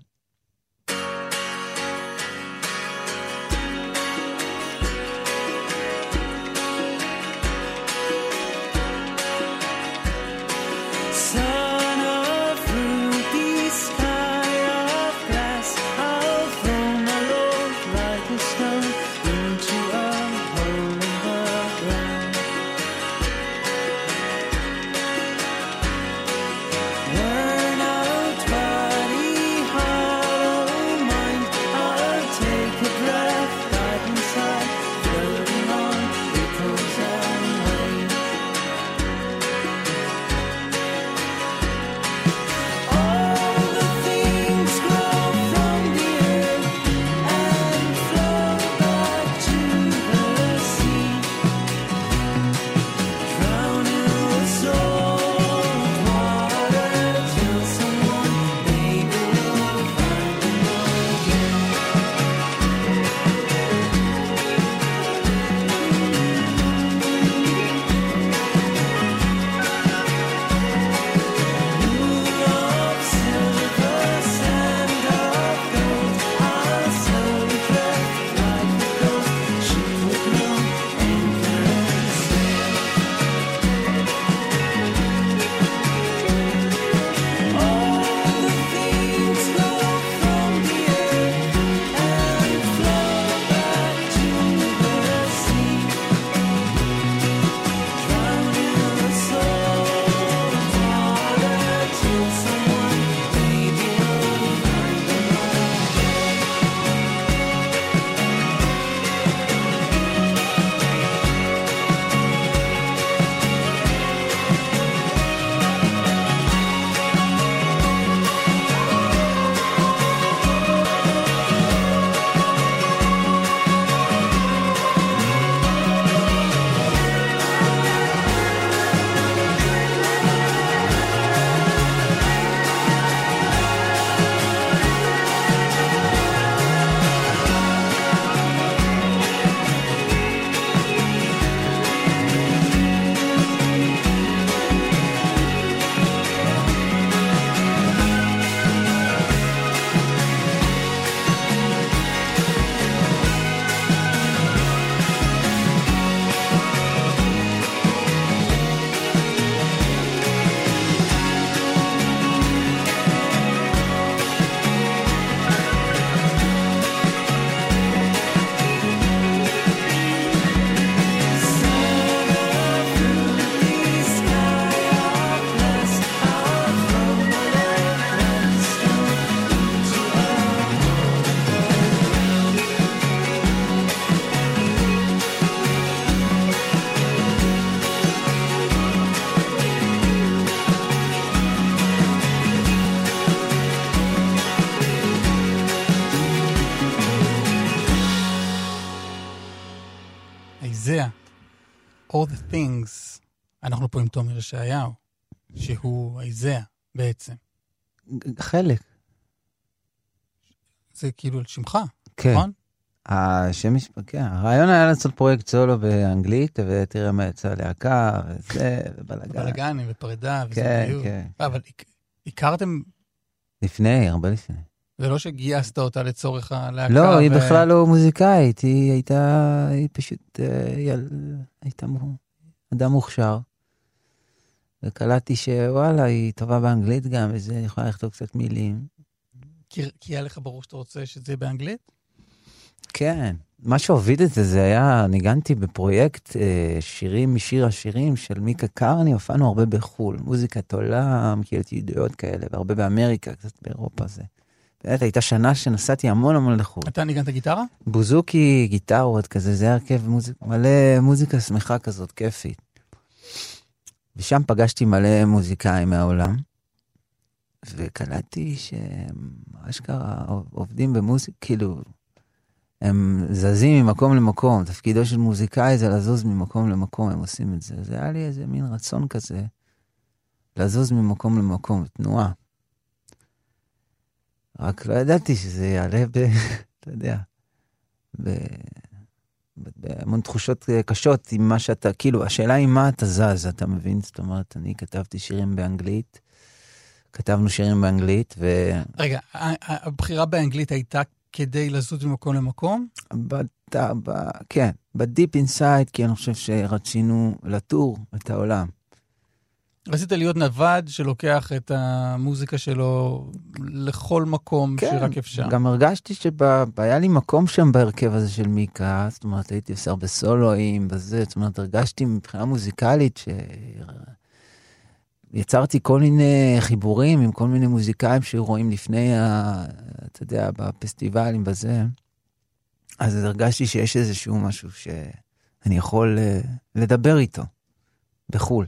תומר ישעיהו, שהוא איזאה בעצם. חלק. זה כאילו על שמך, כן. נכון? השם יש, כן, הרעיון היה לעשות פרויקט סולו באנגלית, ותראה מה יצא להקה, וזה, ובלאגן. בלאגנים ופרידה כן, וזוגיות. כן. אבל הכ- הכרתם, לפני, הרבה לפני. זה לא שגייסת אותה לצורך הלהקה. לא, היא בכלל לא מוזיקאית, היא הייתה, היא פשוט, אה, יל... הייתה אדם מוכשר. וקלטתי שוואלה, היא טובה באנגלית גם, וזה, היא יכולה לכתוב קצת מילים. כי כי היה לך ברור שאתה רוצה שזה יהיה באנגלית? כן. מה שהוביל את זה, זה היה, ניגנתי בפרויקט אה, שירים משיר השירים של מיקה קרני, הופענו הרבה בחו"ל, מוזיקת עולם, קהילות יהודיות כאלה, והרבה באמריקה, קצת באירופה זה. באמת, הייתה שנה שנסעתי המון המון לחו"ל. אתה ניגנת גיטרה? בוזוקי, גיטרות כזה, זה היה הרכב מוזיק, מלא מוזיקה שמחה כזאת, כיפית. ושם פגשתי מלא מוזיקאים מהעולם, וקלטתי שהם אשכרה עובדים במוזיקה, כאילו, הם זזים ממקום למקום, תפקידו של מוזיקאי זה לזוז ממקום למקום, הם עושים את זה. זה היה לי איזה מין רצון כזה, לזוז ממקום למקום, תנועה. רק לא ידעתי שזה יעלה ב... אתה יודע, ב... בהמון תחושות אה, קשות עם מה שאתה, כאילו, השאלה היא מה אתה זז, אתה מבין? זאת אומרת, אני כתבתי שירים באנגלית, כתבנו שירים באנגלית, ו... רגע, הבחירה באנגלית הייתה כדי לזוז ממקום למקום? ב, כן, בדיפ אינסייד, כי אני חושב שרצינו לטור את העולם. רצית להיות נווד שלוקח את המוזיקה שלו לכל מקום שרק אפשר. כן, גם הרגשתי שהיה לי מקום שם בהרכב הזה של מיקה, זאת אומרת, הייתי עושה הרבה סולואים בזה, זאת אומרת, הרגשתי מבחינה מוזיקלית ש... יצרתי כל מיני חיבורים עם כל מיני מוזיקאים שהיו רואים לפני, ה... אתה יודע, בפסטיבלים, בזה. אז הרגשתי שיש איזשהו משהו שאני יכול אה, לדבר איתו בחו"ל.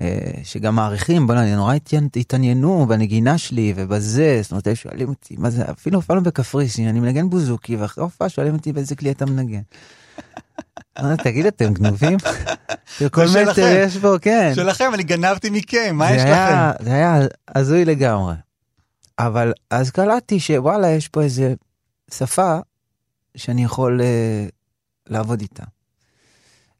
אה, שגם מעריכים, בוא'נה, נורא התעניינו בנגינה שלי ובזה, זאת אומרת, היו שואלים אותי, מה זה, אפילו הופענו בקפריסין, אני מנגן בוזוקי, ואחרי ההופעה שואלים אותי באיזה כלי אתה מנגן. תגיד, אתם גנובים? כל שלכם. מטר יש פה, כן. שלכם, אני גנבתי מכם, מה יש לכם? זה היה הזוי לגמרי. אבל אז קלטתי שוואלה, יש פה איזה שפה שאני יכול אה, לעבוד איתה.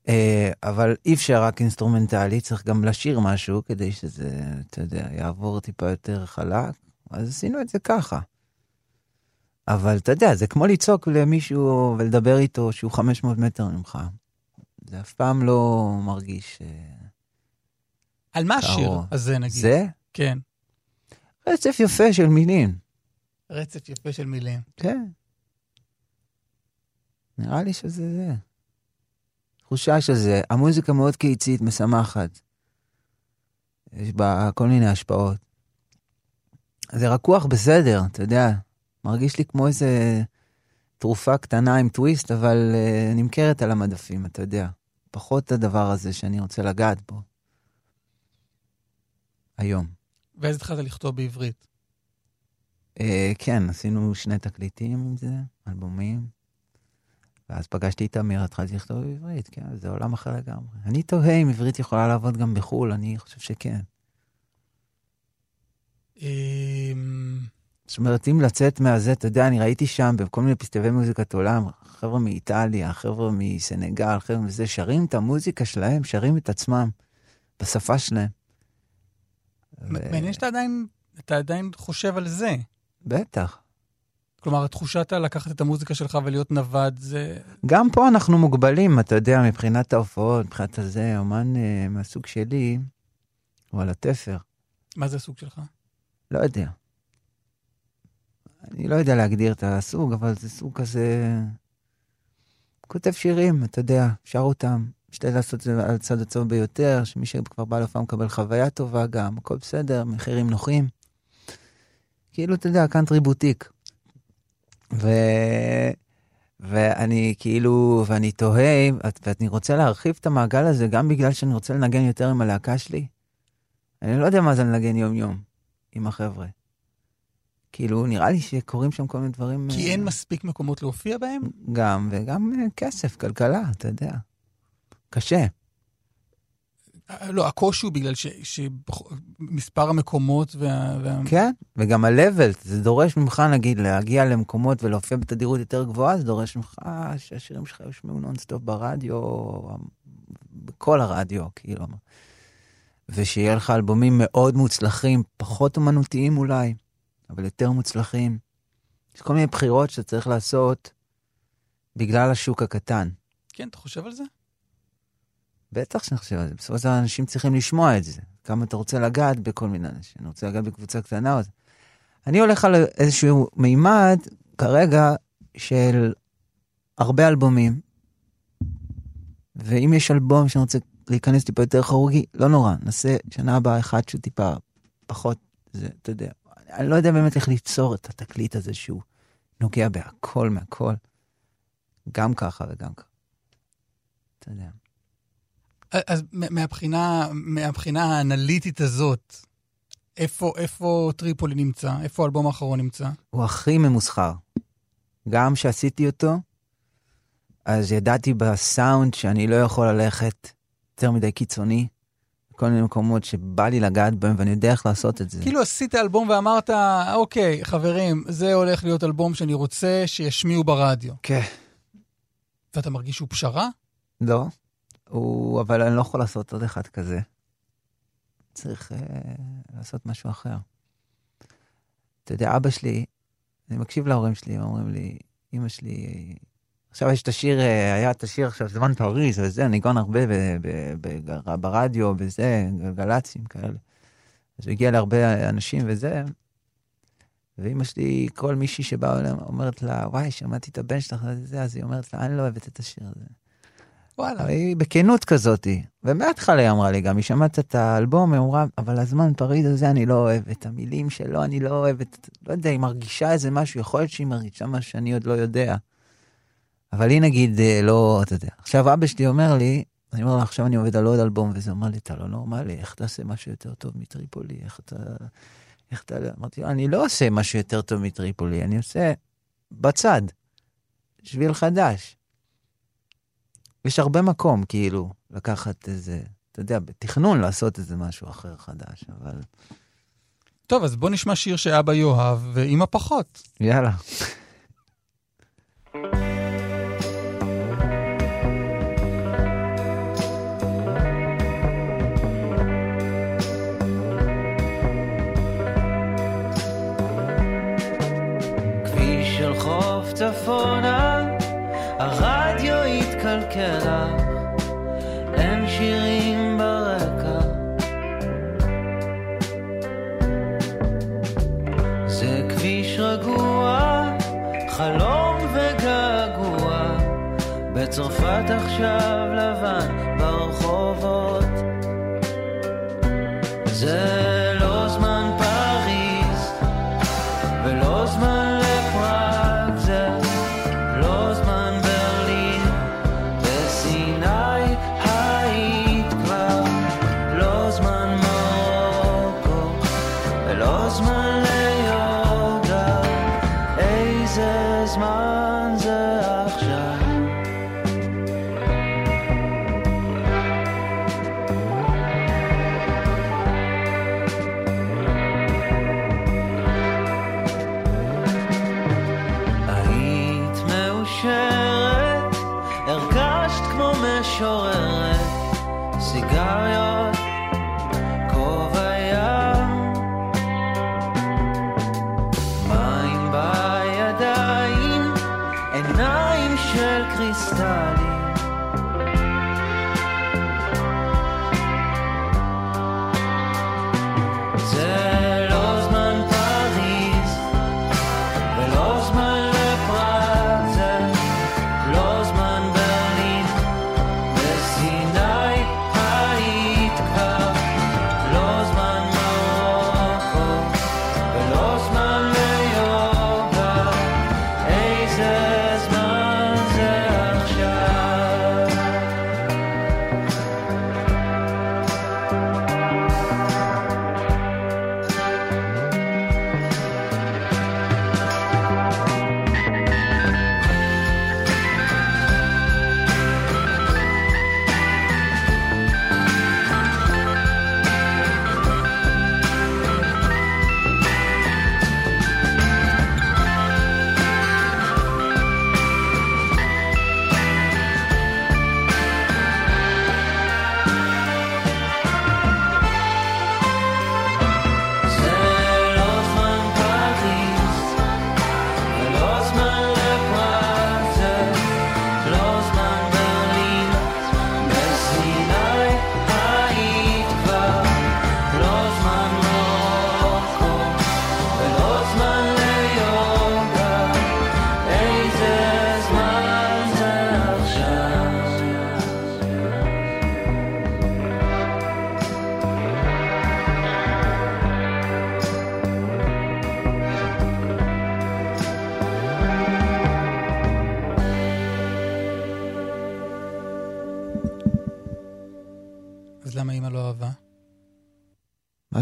אה, אבל אי אפשר רק אינסטרומנטלי, צריך גם לשיר משהו כדי שזה, אתה יודע, יעבור טיפה יותר חלק. אז עשינו את זה ככה. אבל אתה יודע, זה כמו לצעוק למישהו ולדבר איתו שהוא 500 מטר ממך. זה אף פעם לא מרגיש... אה, על מה השיר. הזה, נגיד? זה כן, רצף יפה של מילים. רצף יפה של מילים. כן. נראה לי שזה זה. תחושה של זה. המוזיקה מאוד קיצית, משמחת. יש בה כל מיני השפעות. זה רקוח בסדר, אתה יודע. מרגיש לי כמו איזה תרופה קטנה עם טוויסט, אבל uh, נמכרת על המדפים, אתה יודע. פחות הדבר הזה שאני רוצה לגעת בו. היום. ואז התחלת לכתוב בעברית. אה, כן, עשינו שני תקליטים עם זה, אלבומים. ואז פגשתי את אמיר, התחלתי לכתוב בעברית, כן, זה עולם אחר לגמרי. אני תוהה אם עברית יכולה לעבוד גם בחו"ל, אני חושב שכן. אמ, זאת אומרת, אם לצאת מהזה, אתה יודע, אני ראיתי שם בכל מיני פסטיבי מוזיקת עולם, חבר'ה מאיטליה, חבר'ה מסנגל, חבר'ה מזה, שרים את המוזיקה שלהם, שרים את עצמם, בשפה שלהם. מעניין שאתה עדיין, אתה עדיין חושב על זה. בטח. כלומר, התחושת לקחת את המוזיקה שלך ולהיות נווד, זה... גם פה אנחנו מוגבלים, אתה יודע, מבחינת ההופעות, מבחינת הזה, אומן uh, מהסוג שלי, הוא על התפר. מה זה הסוג שלך? לא יודע. אני לא יודע להגדיר את הסוג, אבל זה סוג כזה... כותב שירים, אתה יודע, שר אותם. משתדל לעשות את זה על הצד הטוב ביותר, שמי שכבר בא להופעה מקבל חוויה טובה גם, הכל בסדר, מחירים נוחים. כאילו, אתה יודע, קאנטרי בוטיק. ו... ואני כאילו, ואני תוהה, ואני רוצה להרחיב את המעגל הזה גם בגלל שאני רוצה לנגן יותר עם הלהקה שלי. אני לא יודע מה זה לנגן יום-יום עם החבר'ה. כאילו, נראה לי שקורים שם כל מיני דברים... כי אה, אין מספיק מקומות להופיע בהם? גם, וגם אה, כסף, כלכלה, אתה יודע. קשה. לא, הקושי הוא בגלל שמספר המקומות וה... וה... כן, וגם ה-level, זה דורש ממך, נגיד, להגיע למקומות ולהופיע בתדירות יותר גבוהה, זה דורש ממך שהשירים שלך יושמעו נונסטופ ברדיו, בכל הרדיו, כאילו. ושיהיה לך אלבומים מאוד מוצלחים, פחות אומנותיים אולי, אבל יותר מוצלחים. יש כל מיני בחירות שאתה צריך לעשות בגלל השוק הקטן. כן, אתה חושב על זה? בטח שאני חושב על זה. בסופו של דבר אנשים צריכים לשמוע את זה. כמה אתה רוצה לגעת בכל מיני אנשים. אני רוצה לגעת בקבוצה קטנה. אני הולך על איזשהו מימד כרגע של הרבה אלבומים, ואם יש אלבום שאני רוצה להיכנס טיפה יותר חרוגי, לא נורא, נעשה שנה הבאה אחד שהוא טיפה פחות, זה, אתה יודע. אני לא יודע באמת איך ליצור את התקליט הזה שהוא נוגע בהכל מהכל. גם ככה וגם ככה. אתה יודע. אז מהבחינה, מהבחינה האנליטית הזאת, איפה, איפה טריפולי נמצא? איפה האלבום האחרון נמצא? הוא הכי ממוסחר. גם כשעשיתי אותו, אז ידעתי בסאונד שאני לא יכול ללכת יותר מדי קיצוני, כל מיני מקומות שבא לי לגעת בהם, ואני יודע איך לעשות את זה. כאילו עשית אלבום ואמרת, אוקיי, חברים, זה הולך להיות אלבום שאני רוצה שישמיעו ברדיו. כן. ואתה מרגיש שהוא פשרה? לא, הוא... אבל אני לא יכול לעשות עוד אחד כזה. צריך אה, לעשות משהו אחר. אתה יודע, אבא שלי, אני מקשיב להורים שלי, הם אומרים לי, אמא שלי, עכשיו יש את השיר, אה, היה את השיר עכשיו, זמן פריז וזה, ניגון הרבה ב, ב, ב, ברדיו, בזה, גלגלצים כאלה. אז הוא הגיע להרבה אנשים וזה, ואימא שלי, כל מישהי שבאה אליהם, אומרת לה, וואי, שמעתי את הבן שלך וזה, אז היא אומרת לה, אני לא אוהבת את השיר הזה. וואלה. היא בכנות כזאתי. ומההתחלה היא אמרה לי גם, היא שמעת את האלבום, היא אמרה, אבל הזמן פריז הזה אני לא אוהבת, המילים שלו אני לא אוהבת, לא יודע, היא מרגישה איזה משהו, יכול להיות שהיא מרגישה משהו שאני עוד לא יודע. אבל היא נגיד, אה, לא, אתה יודע. עכשיו אבא שלי אומר לי, אני אומר לה, עכשיו אני עובד על עוד אלבום, וזה אומר לי, אתה לא נורמלי, איך תעשה משהו יותר טוב מטריפולי? איך אתה... איך אתה... אמרתי לו, אני לא עושה משהו יותר טוב מטריפולי, אני עושה בצד, שביל חדש. יש הרבה מקום, כאילו, לקחת איזה, אתה יודע, בתכנון לעשות איזה משהו אחר חדש, אבל... טוב, אז בוא נשמע שיר שאבא יאהב, ואימא פחות. יאללה. future.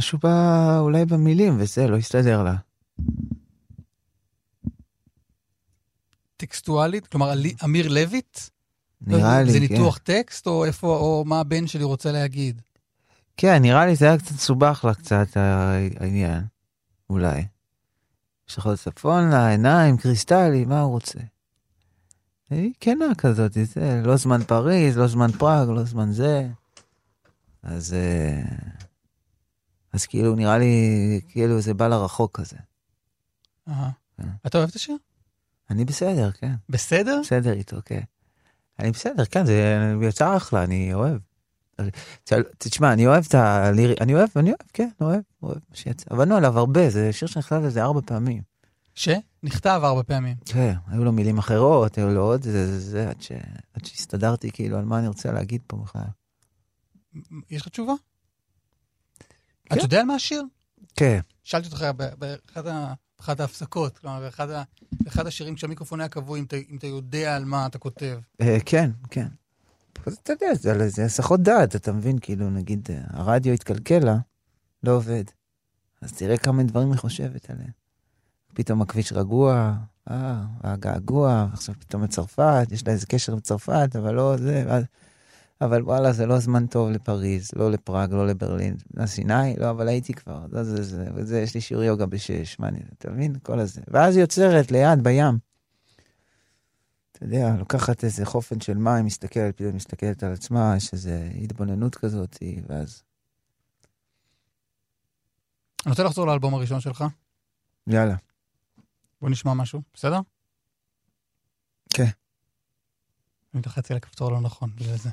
משהו ב... אולי במילים, וזה, לא הסתדר לה. טקסטואלית? כלומר, אמיר לויט? נראה לי, זה כן. ניתוח טקסט, או איפה, או מה הבן שלי רוצה להגיד? כן, נראה לי זה היה קצת מסובך לה קצת העניין, אולי. עוד צפון לעיניים, קריסטלי, מה הוא רוצה? היא כנה כזאת, זה, לא זמן פריז, לא זמן פראג, לא זמן זה. אז, אה, אז כאילו נראה לי, כאילו זה בא לה רחוק כזה. אהה. כן. אתה אוהב את השיר? אני בסדר, כן. בסדר? בסדר איתו, כן. אני בסדר, כן, זה יצא אחלה, אני אוהב. תשמע, אני אוהב את הלירי, אני אוהב, אני אוהב, כן, אוהב, אוהב מה שיצא. עבדנו עליו הרבה, זה שיר שנכתב לזה ארבע פעמים. שנכתב ארבע פעמים. כן, היו לו מילים אחרות, היו לו עוד זה, זה, זה, עד, ש... עד שהסתדרתי כאילו על מה אני רוצה להגיד פה בכלל. יש לך תשובה? כן. אתה יודע על מה השיר? כן, שאלתי אותך ב- באחד ה- באחת ההפסקות, כלומר, באחד ה- באחד השירים כשהמיקרופון היה כבוי, אם אתה- אם אתה יודע על מה אתה כותב. אה, כן, כן. אז אתה יודע, זה, זה הסחות דעת, אתה מבין? כאילו, נגיד, אה, הרדיו התקלקל לה, לא עובד. אז תראה כמה דברים היא חושבת עליהם. פתאום הכביש רגוע, אה, הגעגוע, עכשיו פתאום לצרפת, יש לה איזה קשר לצרפת, אבל לא זה, ואז... אבל וואלה, זה לא זמן טוב לפריז, לא לפראג, לא לברלין. לסיני, לא, אבל הייתי כבר. זה, זה, זה, וזה, יש לי שיעור יוגה בשש, מה אני, אתה מבין? כל הזה. ואז היא יוצרת ליד, בים. אתה יודע, לוקחת איזה חופן של מים, מסתכלת, פתאום מסתכלת על עצמה, יש איזו התבוננות כזאת, ואז אני רוצה לחזור לאלבום הראשון שלך. יאללה. בוא נשמע משהו, בסדר? כן. אני לחצתי על הכפתור לא נכון, בגלל זה.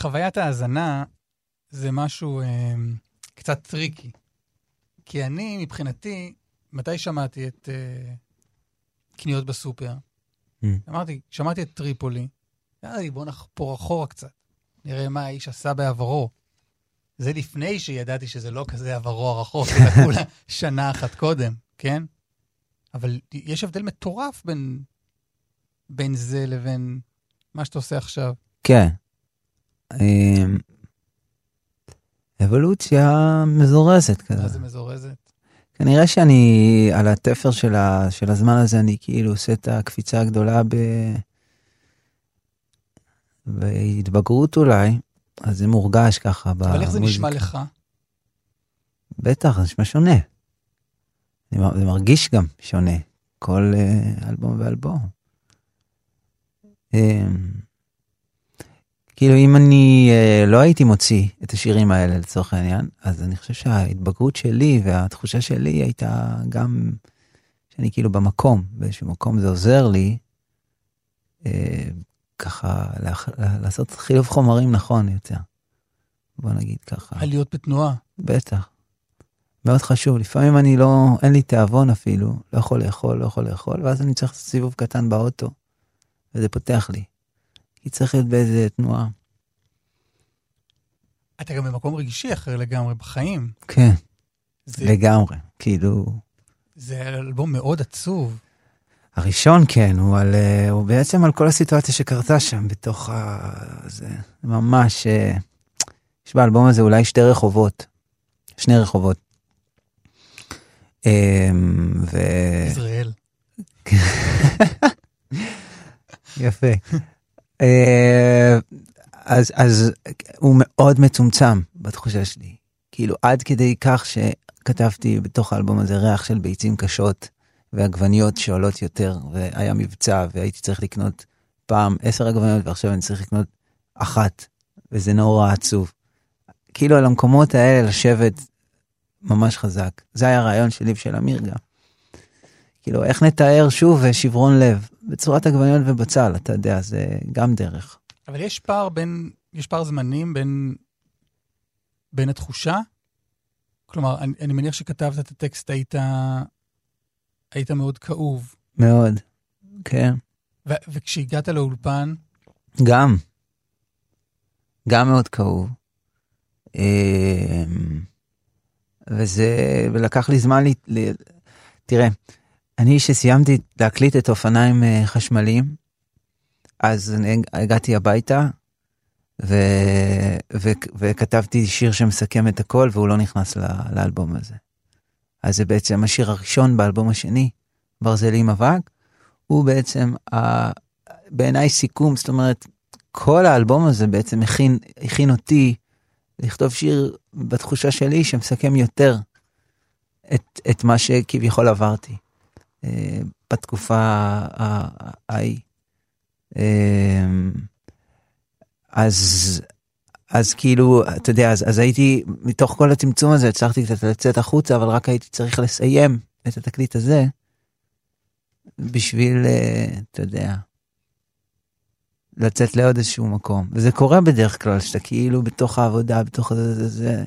חוויית ההאזנה זה משהו אה, קצת tricky. כי אני, מבחינתי, מתי שמעתי את אה, קניות בסופר? Mm. אמרתי, שמעתי את טריפולי, אמרתי, בוא נחפור אחורה קצת, נראה מה האיש עשה בעברו. זה לפני שידעתי שזה לא כזה עברו הרחוק, אלא כולה שנה אחת קודם, כן? אבל יש הבדל מטורף בין, בין זה לבין מה שאתה עושה עכשיו. כן. אמ, אבולוציה מזורזת כזה. מה זה מזורזת? כנראה שאני על התפר של, ה, של הזמן הזה, אני כאילו עושה את הקפיצה הגדולה ב... בהתבגרות אולי, אז זה מורגש ככה במוזיקה. אבל איך זה נשמע לך? בטח, זה נשמע שונה. זה מרגיש גם שונה, כל אה, אלבום ואלבום. כאילו אם אני אה, לא הייתי מוציא את השירים האלה לצורך העניין, אז אני חושב שההתבגרות שלי והתחושה שלי הייתה גם שאני כאילו במקום, באיזשהו מקום זה עוזר לי אה, ככה לאח- לעשות חילוף חומרים נכון יותר. בוא נגיד ככה. להיות בתנועה. בטח. מאוד חשוב. לפעמים אני לא, אין לי תיאבון אפילו, לא יכול לאכול, לא יכול לאכול, ואז אני צריך לעשות סיבוב קטן באוטו, וזה פותח לי. כי צריך להיות באיזה תנועה. אתה גם במקום רגשי אחר לגמרי בחיים. כן, זה, לגמרי. כאילו, זה אלבום מאוד עצוב. הראשון כן, הוא, על, אה, הוא בעצם על כל הסיטואציה שקרתה שם בתוך ה... זה ממש... אה, יש באלבום הזה אולי שתי רחובות, שני רחובות. אמ, ו... ישראל. יפה. אה, אז, אז הוא מאוד מצומצם בתחושה שלי. כאילו עד כדי כך שכתבתי בתוך האלבום הזה ריח של ביצים קשות ועגבניות שעולות יותר, והיה מבצע והייתי צריך לקנות פעם עשר עגבניות ועכשיו אני צריך לקנות אחת, וזה נורא עצוב. כאילו על המקומות האלה לשבת ממש חזק. זה היה הרעיון שלי ושל אמיר גם. כאילו, איך נתאר שוב שברון לב? בצורת עגבניות ובצל, אתה יודע, זה גם דרך. אבל יש פער בין, יש פער זמנים בין, בין התחושה? כלומר, אני, אני מניח שכתבת את הטקסט, היית, היית מאוד כאוב. מאוד. כן. ו, וכשהגעת לאולפן, גם. גם מאוד כאוב. אמ, וזה, ולקח לי זמן, לי, לי, תראה, אני שסיימתי להקליט את אופניים אה, חשמליים, אז הגעתי הביתה, ו, ו, וכתבתי שיר שמסכם את הכל, והוא לא נכנס ל, לאלבום הזה. אז זה בעצם השיר הראשון באלבום השני, ברזלים אבק, הוא בעצם ה, בעיניי סיכום, זאת אומרת, כל האלבום הזה בעצם הכין, הכין אותי לכתוב שיר בתחושה שלי שמסכם יותר את, את מה שכביכול עברתי בתקופה ההיא. אה, אז, אז כאילו, אתה יודע, אז, אז הייתי, מתוך כל הצמצום הזה, הצלחתי קצת לצאת החוצה, אבל רק הייתי צריך לסיים את התקליט הזה, בשביל, אה, אתה יודע, לצאת לעוד איזשהו מקום. וזה קורה בדרך כלל, שאתה כאילו בתוך העבודה, בתוך זה, זה, זה,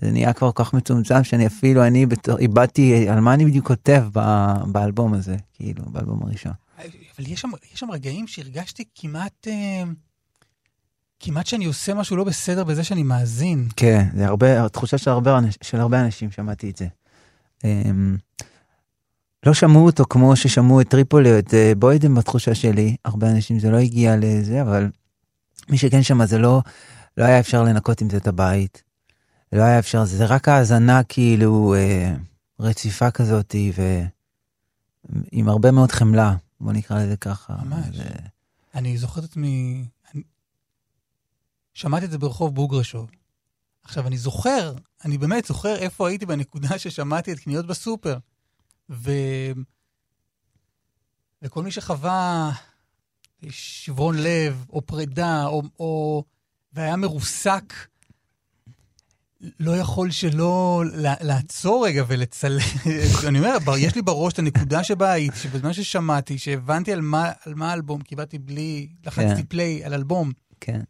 זה נהיה כבר כל כך מצומצם, שאני אפילו, אני בתור, איבדתי על מה אני בדיוק כותב ב, באלבום הזה, כאילו, באלבום הראשון. אבל יש שם, יש שם רגעים שהרגשתי כמעט, אה, כמעט שאני עושה משהו לא בסדר בזה שאני מאזין. כן, זה הרבה, התחושה של הרבה, של הרבה אנשים, שמעתי את זה. אמ, לא שמעו אותו כמו ששמעו את טריפולי או את אה, בוידם בתחושה שלי, הרבה אנשים זה לא הגיע לזה, אבל מי שכן שמע זה לא, לא היה אפשר לנקות עם זה את הבית. לא היה אפשר, זה רק האזנה כאילו אה, רציפה כזאתי, ועם הרבה מאוד חמלה, בוא נקרא לזה ככה. ממש. זה, אני זוכר את עצמי... אני... שמעתי את זה ברחוב בוגרשוב. עכשיו, אני זוכר, אני באמת זוכר איפה הייתי בנקודה ששמעתי את קניות בסופר. ו... וכל מי שחווה שברון לב, או פרידה, או... או... והיה מרוסק, לא יכול שלא לעצור רגע ולצלם. אני אומר, יש לי בראש את הנקודה שבה הייתי, שבזמן ששמעתי, שהבנתי על מה, על מה האלבום, כי באתי בלי, לחצתי כן. פליי על אלבום, כן.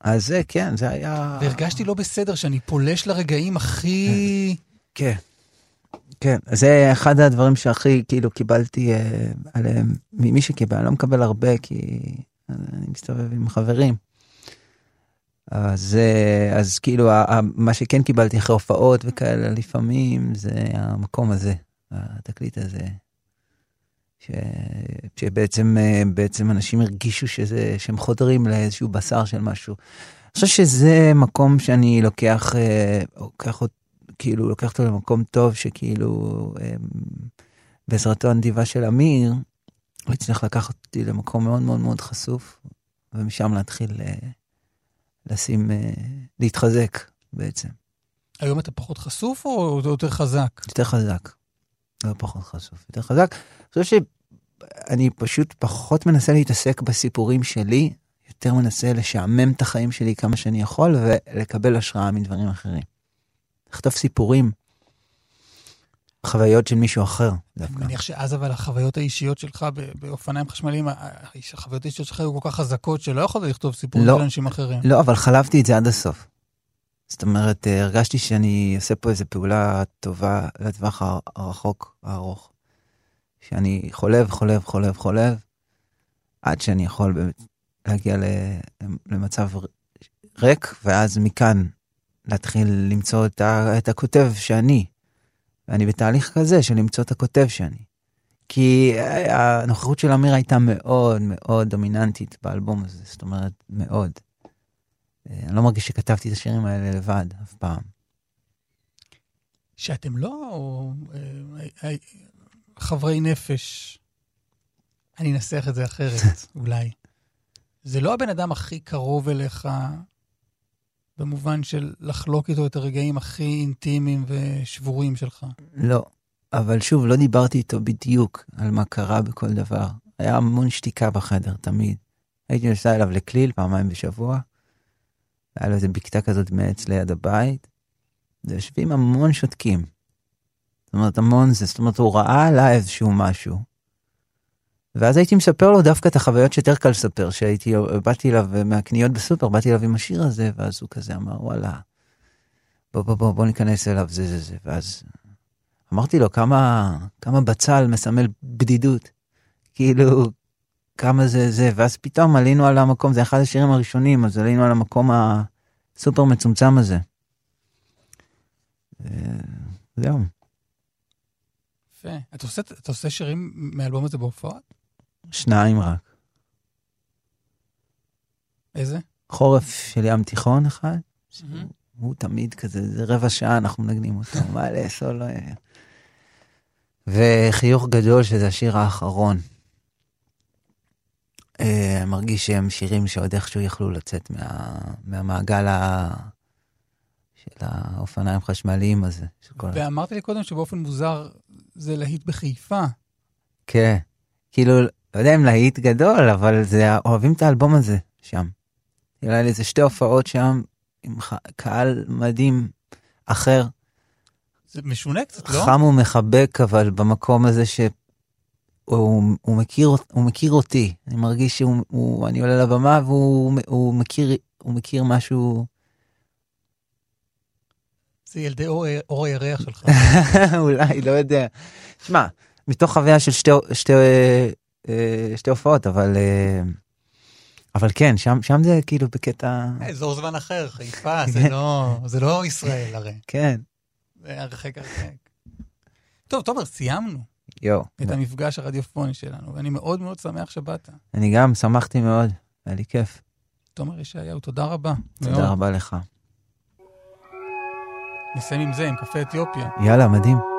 אז זה, כן, זה היה... והרגשתי לא בסדר שאני פולש לרגעים הכי... כן. כן, זה אחד הדברים שהכי כאילו קיבלתי אה, עליהם ממי שקיבל, אני לא מקבל הרבה כי אני מסתובב עם חברים. אז, אה, אז כאילו מה שכן קיבלתי אחרי הופעות וכאלה לפעמים זה המקום הזה, התקליט הזה. ש... שבעצם אה, בעצם אנשים הרגישו שזה, שהם חודרים לאיזשהו בשר של משהו. אני חושב שזה מקום שאני לוקח, אה, לוקח כאילו לוקח אותו למקום טוב שכאילו בעזרתו הנדיבה של אמיר, הוא הצליח לקחת אותי למקום מאוד מאוד מאוד חשוף, ומשם להתחיל לשים, אה, להתחזק בעצם. היום אתה פחות חשוף או יותר חזק? יותר חזק. לא פחות חשוף, יותר חזק. אני חושב שאני פשוט פחות מנסה להתעסק בסיפורים שלי, יותר מנסה לשעמם את החיים שלי כמה שאני יכול ולקבל השראה מדברים אחרים. לכתוב סיפורים, חוויות של מישהו אחר אני דווקא. מניח שאז אבל החוויות האישיות שלך באופניים חשמליים, החוויות האישיות שלך היו כל כך חזקות שלא יכולת לכתוב סיפורים לא. של אנשים אחרים. לא, אבל חלבתי את זה עד הסוף. זאת אומרת, אה, הרגשתי שאני עושה פה איזו פעולה טובה לטווח הר- הרחוק, הארוך. שאני חולב, חולב, חולב, חולב, עד שאני יכול באמת להגיע למצב ריק, ואז מכאן להתחיל למצוא את הכותב שאני. ואני בתהליך כזה של למצוא את הכותב שאני. כי אה, הנוכחות של אמיר הייתה מאוד מאוד דומיננטית באלבום הזה, זאת אומרת, מאוד. אה, אני לא מרגיש שכתבתי את השירים האלה לבד, אף פעם. שאתם לא אה, אה, חברי נפש, אני אנסח את זה אחרת, אולי. זה לא הבן אדם הכי קרוב אליך, במובן של לחלוק איתו את הרגעים הכי אינטימיים ושבורים שלך. לא, אבל שוב, לא דיברתי איתו בדיוק על מה קרה בכל דבר. היה המון שתיקה בחדר, תמיד. הייתי נוסע אליו לכליל פעמיים בשבוע, היה לו איזה בקתה כזאת מעץ ליד הבית, ויושבים המון שותקים. זאת אומרת, המון זה, זאת אומרת, הוא ראה עליי איזשהו משהו. ואז הייתי מספר לו דווקא את החוויות שיותר קל לספר, שהייתי, באתי אליו מהקניות בסופר, באתי אליו עם השיר הזה, ואז הוא כזה אמר, וואלה, בוא, בוא, בוא, בוא ניכנס אליו, זה, זה, זה, ואז אמרתי לו, כמה, כמה בצל מסמל בדידות. כאילו, כמה זה זה, ואז פתאום עלינו על המקום, זה אחד השירים הראשונים, אז עלינו על המקום הסופר מצומצם הזה. ו- זהו. יפה. אתה עושה, שירים מהאלבום הזה בהופעות? שניים רק. איזה? חורף של ים תיכון אחד, מהמם. הוא תמיד כזה, זה רבע שעה אנחנו מנגנים אותו, מה לאסול לא. וחיוך גדול, שזה השיר האחרון. אה, מרגיש שהם שירים שעוד איכשהו יכלו לצאת מה, מהמעגל ה... של האופניים חשמליים הזה. ואמרת לי קודם שבאופן מוזר זה להיט בחיפה. כן, כאילו, לא יודע אם להיט גדול, אבל זה, אוהבים את האלבום הזה שם. היה לי איזה שתי הופעות שם, עם ח- קהל מדהים אחר, זה משונה קצת, לא? חם ומחבק, אבל במקום הזה שהוא הוא מכיר, הוא מכיר אותי. אני מרגיש שהוא, הוא, אני עולה לבמה והוא הוא מכיר, הוא מכיר משהו, זה ילדי אור, אור הירח שלך. אולי, לא יודע. שמע, מתוך חוויה של שתי, שתי, שתי הופעות, אבל, אה, אבל כן, שם, שם זה כאילו בקטע, אזור זמן אחר, חיפה, זה לא, זה לא ישראל הרי. כן, זה הרחק הרחק. טוב, תומר, סיימנו יואו. את המפגש הרדיופוני שלנו, ואני מאוד מאוד שמח שבאת. אני גם שמחתי מאוד, היה לי כיף. תומר ישעיהו, תודה רבה. מאוד. תודה רבה לך. נסיים עם זה, עם קפה אתיופיה. יאללה, מדהים.